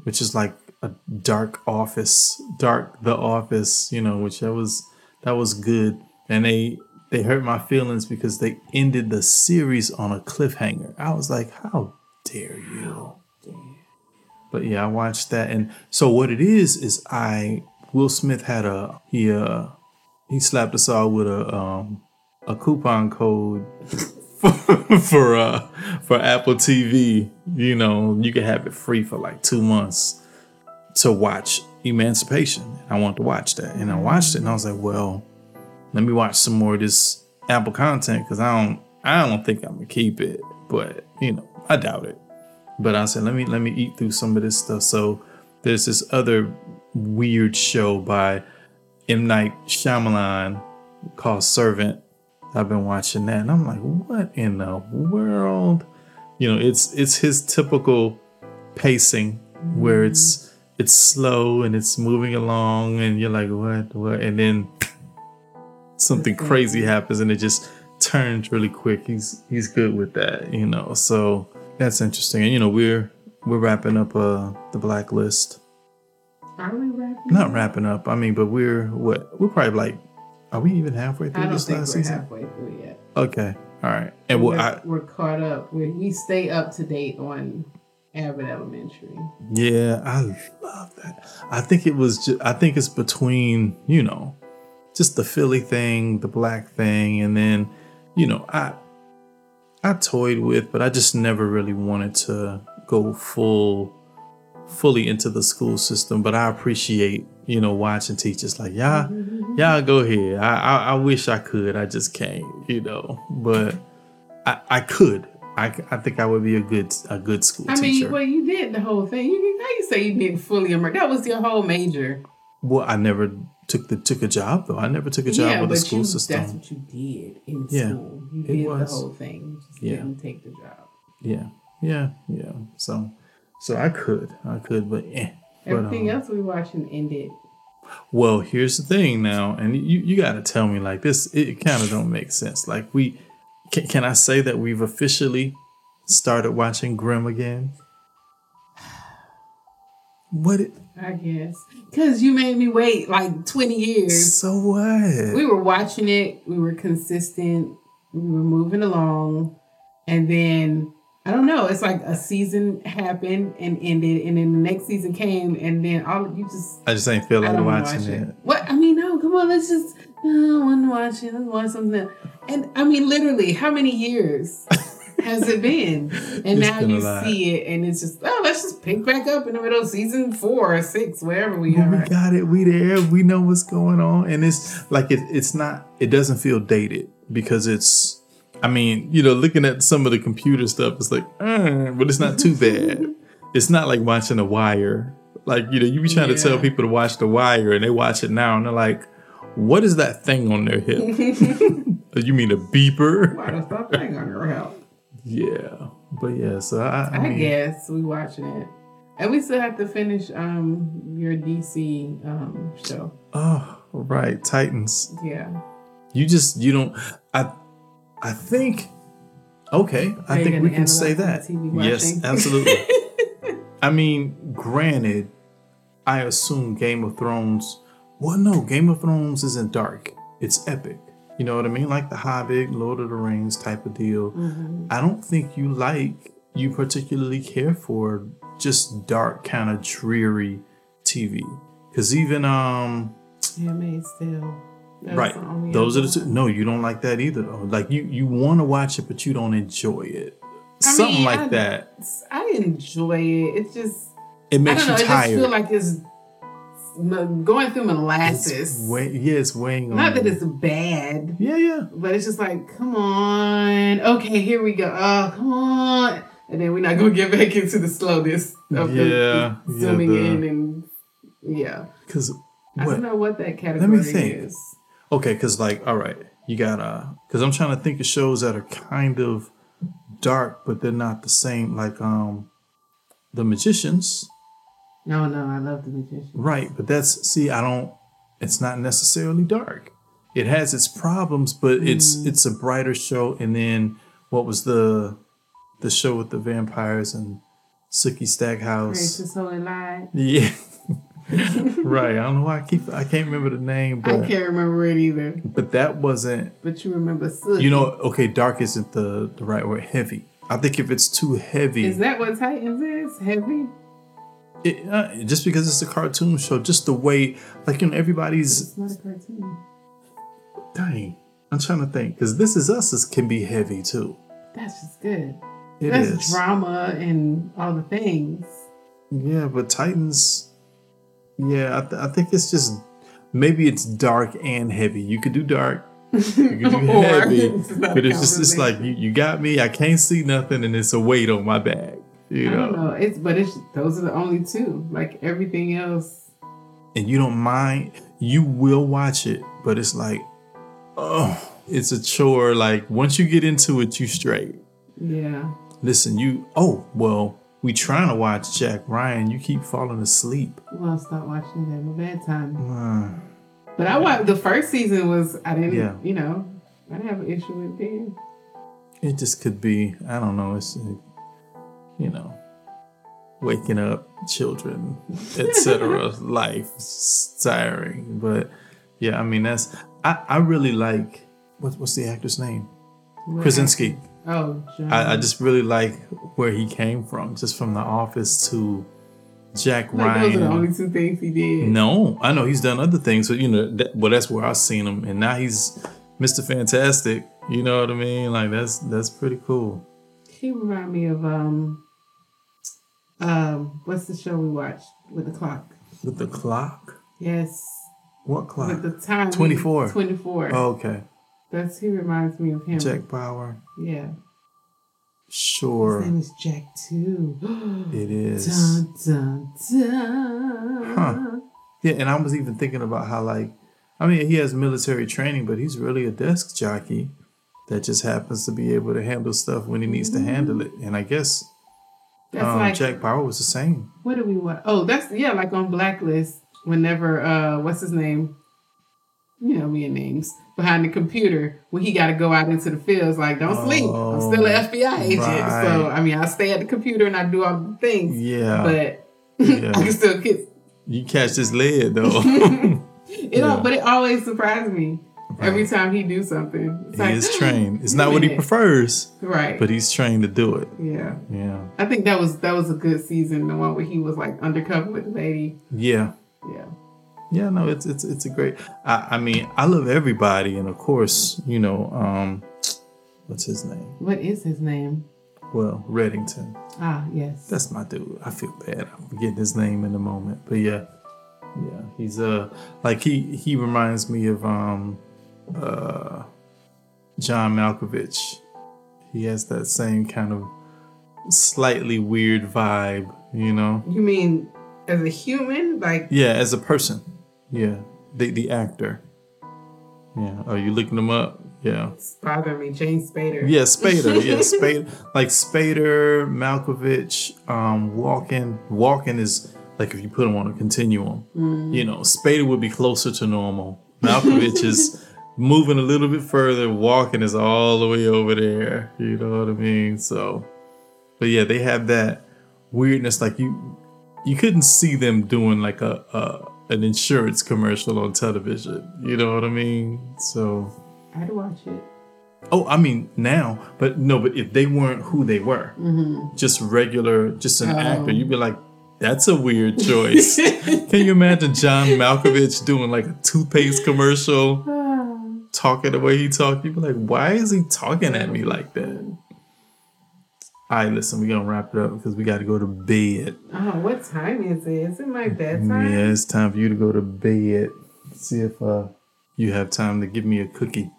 [SPEAKER 1] which is like a dark office, dark the office, you know, which that was that was good, and they they hurt my feelings because they ended the series on a cliffhanger. I was like, how dare you? But yeah, I watched that, and so what it is is I Will Smith had a he uh he slapped us all with a um a coupon code for for uh for Apple TV. You know, you can have it free for like two months to watch Emancipation. I wanted to watch that, and I watched it, and I was like, well, let me watch some more of this Apple content because I don't I don't think I'm gonna keep it, but you know, I doubt it. But I said, let me let me eat through some of this stuff. So there's this other weird show by M Night Shyamalan called Servant. I've been watching that, and I'm like, what in the world? You know, it's it's his typical pacing where it's it's slow and it's moving along, and you're like, what, what, and then something crazy happens, and it just turns really quick. He's he's good with that, you know. So that's interesting, and you know, we're we're wrapping up uh the blacklist.
[SPEAKER 2] Are we wrapping?
[SPEAKER 1] Not wrapping up. I mean, but we're what? We're probably like, are we even halfway through
[SPEAKER 2] I
[SPEAKER 1] through
[SPEAKER 2] don't
[SPEAKER 1] this
[SPEAKER 2] think we're
[SPEAKER 1] last season?
[SPEAKER 2] halfway through yet.
[SPEAKER 1] Okay, all right. And
[SPEAKER 2] we're,
[SPEAKER 1] well, I
[SPEAKER 2] we're caught up. We we stay up to date on Abbott Elementary.
[SPEAKER 1] yeah, I love that. I think it was. Just, I think it's between you know, just the Philly thing, the black thing, and then you know, I I toyed with, but I just never really wanted to go full fully into the school system. But I appreciate you know watching teachers like y'all mm-hmm. Y'all go ahead. I, I I wish I could. I just can't. You know, but I I could. I, I think I would be a good a good school teacher.
[SPEAKER 2] I
[SPEAKER 1] teacher.
[SPEAKER 2] mean, well, you did the whole thing. You how you say you didn't fully immerse? That was your whole major.
[SPEAKER 1] Well, I never took the took a job though. I never took a job
[SPEAKER 2] yeah,
[SPEAKER 1] with the school
[SPEAKER 2] you,
[SPEAKER 1] system.
[SPEAKER 2] that's what you did in
[SPEAKER 1] Yeah,
[SPEAKER 2] school. You did
[SPEAKER 1] was.
[SPEAKER 2] the whole thing. You
[SPEAKER 1] Yeah.
[SPEAKER 2] didn't take the job.
[SPEAKER 1] Yeah, yeah, yeah. So, so I could, I could, but eh. But,
[SPEAKER 2] Everything
[SPEAKER 1] um,
[SPEAKER 2] else we watching ended.
[SPEAKER 1] Well, here's the thing now, and you you got to tell me like this. It kind of don't make sense. Like we, can, can I say that we've officially started watching Grimm again? What? It,
[SPEAKER 2] I guess because you made me wait like twenty years.
[SPEAKER 1] so what?
[SPEAKER 2] We were watching it. We were consistent. We were moving along, and then I don't know. It's like a season happened and ended, and then the next season came, and then all you just
[SPEAKER 1] I just ain't feel
[SPEAKER 2] I
[SPEAKER 1] like watching
[SPEAKER 2] watch
[SPEAKER 1] it.
[SPEAKER 2] it. What I mean, no, come on, let's just. No, I want to watch it. Let's watch something. else. And I mean, literally, how many years has it been? And now
[SPEAKER 1] been
[SPEAKER 2] you see it, and it's just oh, let's just pick back up in the middle of season four or six, wherever we
[SPEAKER 1] are. we got it. We there. We know what's going on, and it's like it, it's not. It doesn't feel dated because it's. I mean, you know, looking at some of the computer stuff, it's like, uh, but it's not too bad. it's not like watching The Wire. Like you know, you be trying to tell people to watch The Wire, and they watch it now, and they're like, "What is that thing on their hip? you mean a beeper?"
[SPEAKER 2] Why does that thing on your help?
[SPEAKER 1] Yeah, but yeah. So I, I,
[SPEAKER 2] I
[SPEAKER 1] mean,
[SPEAKER 2] guess we watching it, and we still have to finish um your DC um show.
[SPEAKER 1] Oh, right, Titans.
[SPEAKER 2] Yeah,
[SPEAKER 1] You just you don't. I I think. Okay, I think we can say that. Yes, absolutely. I mean, granted, I assume Game of Thrones. Well, no, Game of Thrones isn't dark. It's epic. You know what I mean? Like the Hobbit, Lord of the Rings type of deal.
[SPEAKER 2] Mm-hmm.
[SPEAKER 1] I don't think you like you particularly care for just dark kind of dreary TV. Cause even um
[SPEAKER 2] Tale. That was
[SPEAKER 1] right those are the two no you don't like that either though like you you want to watch it but you don't enjoy it
[SPEAKER 2] I
[SPEAKER 1] something
[SPEAKER 2] mean,
[SPEAKER 1] like
[SPEAKER 2] I-
[SPEAKER 1] that
[SPEAKER 2] I enjoy it. It's just
[SPEAKER 1] it
[SPEAKER 2] I
[SPEAKER 1] makes
[SPEAKER 2] know.
[SPEAKER 1] you
[SPEAKER 2] It just
[SPEAKER 1] tired
[SPEAKER 2] feel like it's going through
[SPEAKER 1] it's
[SPEAKER 2] molasses.
[SPEAKER 1] way, yeah it's weighing on
[SPEAKER 2] Not that it's bad,
[SPEAKER 1] yeah yeah
[SPEAKER 2] but it's just like, come on, okay, here we go. Oh, come on, and then we're not gonna get back into the slowness of the-
[SPEAKER 1] Yeah,
[SPEAKER 2] the
[SPEAKER 1] yeah,
[SPEAKER 2] zooming
[SPEAKER 1] the-
[SPEAKER 2] in and yeah.
[SPEAKER 1] because
[SPEAKER 2] I don't know what that category
[SPEAKER 1] think.
[SPEAKER 2] is.
[SPEAKER 1] Okay because like all right you got uh because i'm trying to think of shows that are kind of dark but they're not the same like um the magicians
[SPEAKER 2] No, no, I love the Magicians.
[SPEAKER 1] Right, but that's see, I don't. It's not necessarily dark. It has its problems, but it's
[SPEAKER 2] Mm.
[SPEAKER 1] it's a brighter show. And then what was the the show with the vampires and Sookie Stackhouse?
[SPEAKER 2] Gracious Holy Lie.
[SPEAKER 1] Yeah, right. I don't know why I keep I can't remember the name,
[SPEAKER 2] I can't remember it either,
[SPEAKER 1] but that wasn't.
[SPEAKER 2] but you remember Sookie.
[SPEAKER 1] You know, okay, dark isn't the the right word. Heavy. I think if it's too heavy,
[SPEAKER 2] is that what Titans is? Heavy?
[SPEAKER 1] it, uh, just because it's a cartoon show, just the way, like you know, everybody's
[SPEAKER 2] It's not a cartoon.
[SPEAKER 1] Dang, I'm trying to think because this is us is, can be heavy too.
[SPEAKER 2] That's just good.
[SPEAKER 1] It
[SPEAKER 2] That's
[SPEAKER 1] is.
[SPEAKER 2] drama and all the things.
[SPEAKER 1] Yeah, but Titans. Yeah, I, th- I think it's just maybe it's dark and heavy. You could do dark, you could do
[SPEAKER 2] Or
[SPEAKER 1] heavy,
[SPEAKER 2] it's
[SPEAKER 1] but it's just it's like you, you got me. I can't see nothing, and it's a weight on my back. You
[SPEAKER 2] I don't
[SPEAKER 1] know.
[SPEAKER 2] know. It's but it's those are the only two. Like everything else,
[SPEAKER 1] and you don't mind, you will watch it. But it's like, oh, it's a chore. Like once you get into it, you straight.
[SPEAKER 2] Yeah.
[SPEAKER 1] Listen, you. Oh well, we trying to watch Jack Ryan. You keep falling asleep.
[SPEAKER 2] Well, I'll stop watching that. My bedtime.
[SPEAKER 1] Uh,
[SPEAKER 2] But I watched the first season was I didn't
[SPEAKER 1] Yeah.
[SPEAKER 2] you know I didn't have an issue with it. then.
[SPEAKER 1] it just could be. I don't know. It's you know, waking up, children, etc. life tiring. But yeah, I mean that's. I I really like. What, what's the actor's name? Krasinski.
[SPEAKER 2] Oh.
[SPEAKER 1] I, I just really like where he came from, just from The Office to Jack
[SPEAKER 2] like
[SPEAKER 1] Ryan.
[SPEAKER 2] those are the only two things he did.
[SPEAKER 1] No, I know he's done other things, but you know, that, well, that's where I've seen him, and now he's Mr. Fantastic. You know what I mean? Like that's that's pretty cool.
[SPEAKER 2] He remind me of um um what's the show we watched with the clock?
[SPEAKER 1] With the clock,
[SPEAKER 2] Yes,
[SPEAKER 1] what clock?
[SPEAKER 2] with the time.
[SPEAKER 1] 24.
[SPEAKER 2] Twenty four.
[SPEAKER 1] Oh, okay,
[SPEAKER 2] That's he reminds me of him.
[SPEAKER 1] Jack Bauer.
[SPEAKER 2] Yeah.
[SPEAKER 1] Sure.
[SPEAKER 2] His name is Jack too.
[SPEAKER 1] it is.
[SPEAKER 2] dun dun dun.
[SPEAKER 1] Huh. Yeah, and I was even thinking about how like, I mean, he has military training, but he's really a desk jockey that just happens to be able to handle stuff when he needs to handle it. And I guess um,
[SPEAKER 2] like
[SPEAKER 1] Jack Bauer was the same.
[SPEAKER 2] what do we want? Oh, that's yeah, like on Blacklist. Whenever uh, what's his name? You know me and names behind the computer when he got to go out into the fields. Like, don't sleep. I'm still an oh, FBI agent. So. I mean, I stay at the computer and I do all the things.
[SPEAKER 1] Yeah,
[SPEAKER 2] But
[SPEAKER 1] yeah.
[SPEAKER 2] I can still get
[SPEAKER 1] You catch this lead though.
[SPEAKER 2] it.
[SPEAKER 1] Yeah.
[SPEAKER 2] But it always surprises me every time he do something. It's
[SPEAKER 1] he
[SPEAKER 2] like,
[SPEAKER 1] is trained. It's not what he prefers,
[SPEAKER 2] right?
[SPEAKER 1] but he's trained to do it.
[SPEAKER 2] yeah,
[SPEAKER 1] Yeah,
[SPEAKER 2] I think that was that was a good season. The one where he was like undercover with the lady.
[SPEAKER 1] yeah,
[SPEAKER 2] Yeah.
[SPEAKER 1] Yeah. No, it's it's it's a great. I, I mean, I love everybody, and of course, you know, um, what's his name?
[SPEAKER 2] What is his name?
[SPEAKER 1] Well, Reddington.
[SPEAKER 2] Ah, yes.
[SPEAKER 1] That's my dude. I feel bad. I'm forgetting his name in a moment, but yeah, yeah. He's uh like he he reminds me of um uh John Malkovich. He has that same kind of slightly weird vibe, you know.
[SPEAKER 2] You mean as a human? Like,
[SPEAKER 1] Yeah, as a person. Yeah, the the actor. Yeah. Are you looking him up? Yeah.
[SPEAKER 2] it's bothering me. James Spader.
[SPEAKER 1] Yeah, Spader. Yeah, Spader. Like Spader, Malkovich, um, Walken. Walken is like if you put him on a continuum. You know, Spader would be closer to normal. Malkovich is moving a little bit further. Walken is all the way over there. You know what I mean? So, but yeah, they have that weirdness. Like you, you couldn't see them doing like a, a an insurance commercial on television. You know what I mean? So.
[SPEAKER 2] I'd watch it.
[SPEAKER 1] Oh, I mean now, but no, but if they weren't who they were, mm-hmm. just regular, just an
[SPEAKER 2] Oh.
[SPEAKER 1] actor, you'd be like, that's a weird choice. Can you imagine John Malkovich doing like a toothpaste commercial, talking the way he talked? You'd be like, why is he talking at me like that? All right, listen, we're gonna wrap it up because we got to go to bed.
[SPEAKER 2] Oh, what time is it? Is it my bedtime?
[SPEAKER 1] Yeah, it's time for you to go to bed. See if uh, you have time to give me a cookie.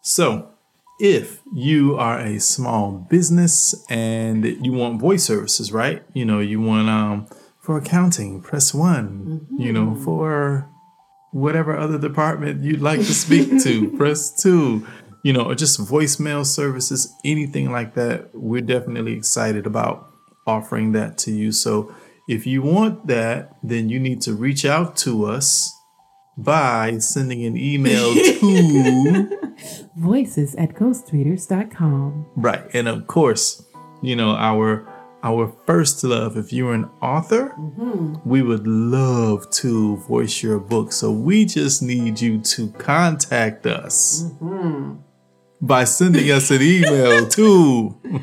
[SPEAKER 1] So, if you are a small business and you want voice services, right? You know, you want um for accounting, press one. You know, for whatever other department you'd like to speak to, press two. You know, or just voicemail services, anything like that. We're definitely excited about offering that to you. So if you want that, then you need to reach out to us by sending an email to
[SPEAKER 2] Voices at ghostreaders.com.
[SPEAKER 1] right. And of course, you know, our our first love, if you're an author, mm-hmm. we would love to voice your book. So we just need you to contact us mm-hmm. By sending us an email to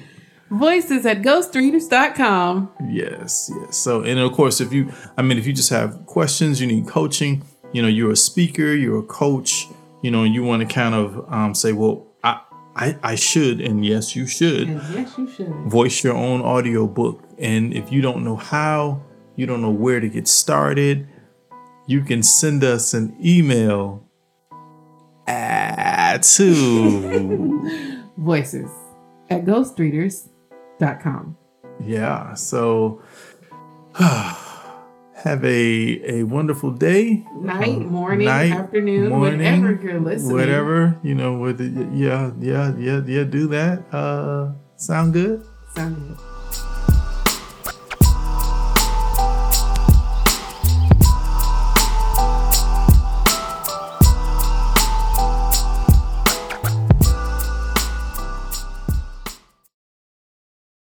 [SPEAKER 2] Voices at ghostreaders.com.
[SPEAKER 1] Yes, yes. So, and of course, if you, I mean, if you just have questions, you need coaching, you know, you're a speaker, you're a coach, you know, and you want to kind of um, say, well, I, I, I should, and yes, you should
[SPEAKER 2] And yes, you should.
[SPEAKER 1] voice your own audio book. And if you don't know how, you don't know where to get started, you can send us an email at to
[SPEAKER 2] Voices at ghostreaders.com.
[SPEAKER 1] Yeah. So Have a a wonderful day,
[SPEAKER 2] Night,
[SPEAKER 1] um,
[SPEAKER 2] morning,
[SPEAKER 1] night,
[SPEAKER 2] afternoon,
[SPEAKER 1] morning,
[SPEAKER 2] whenever you're listening.
[SPEAKER 1] whatever you know. With yeah, yeah, yeah, yeah. Do that. Uh, sound good.
[SPEAKER 2] Sound good.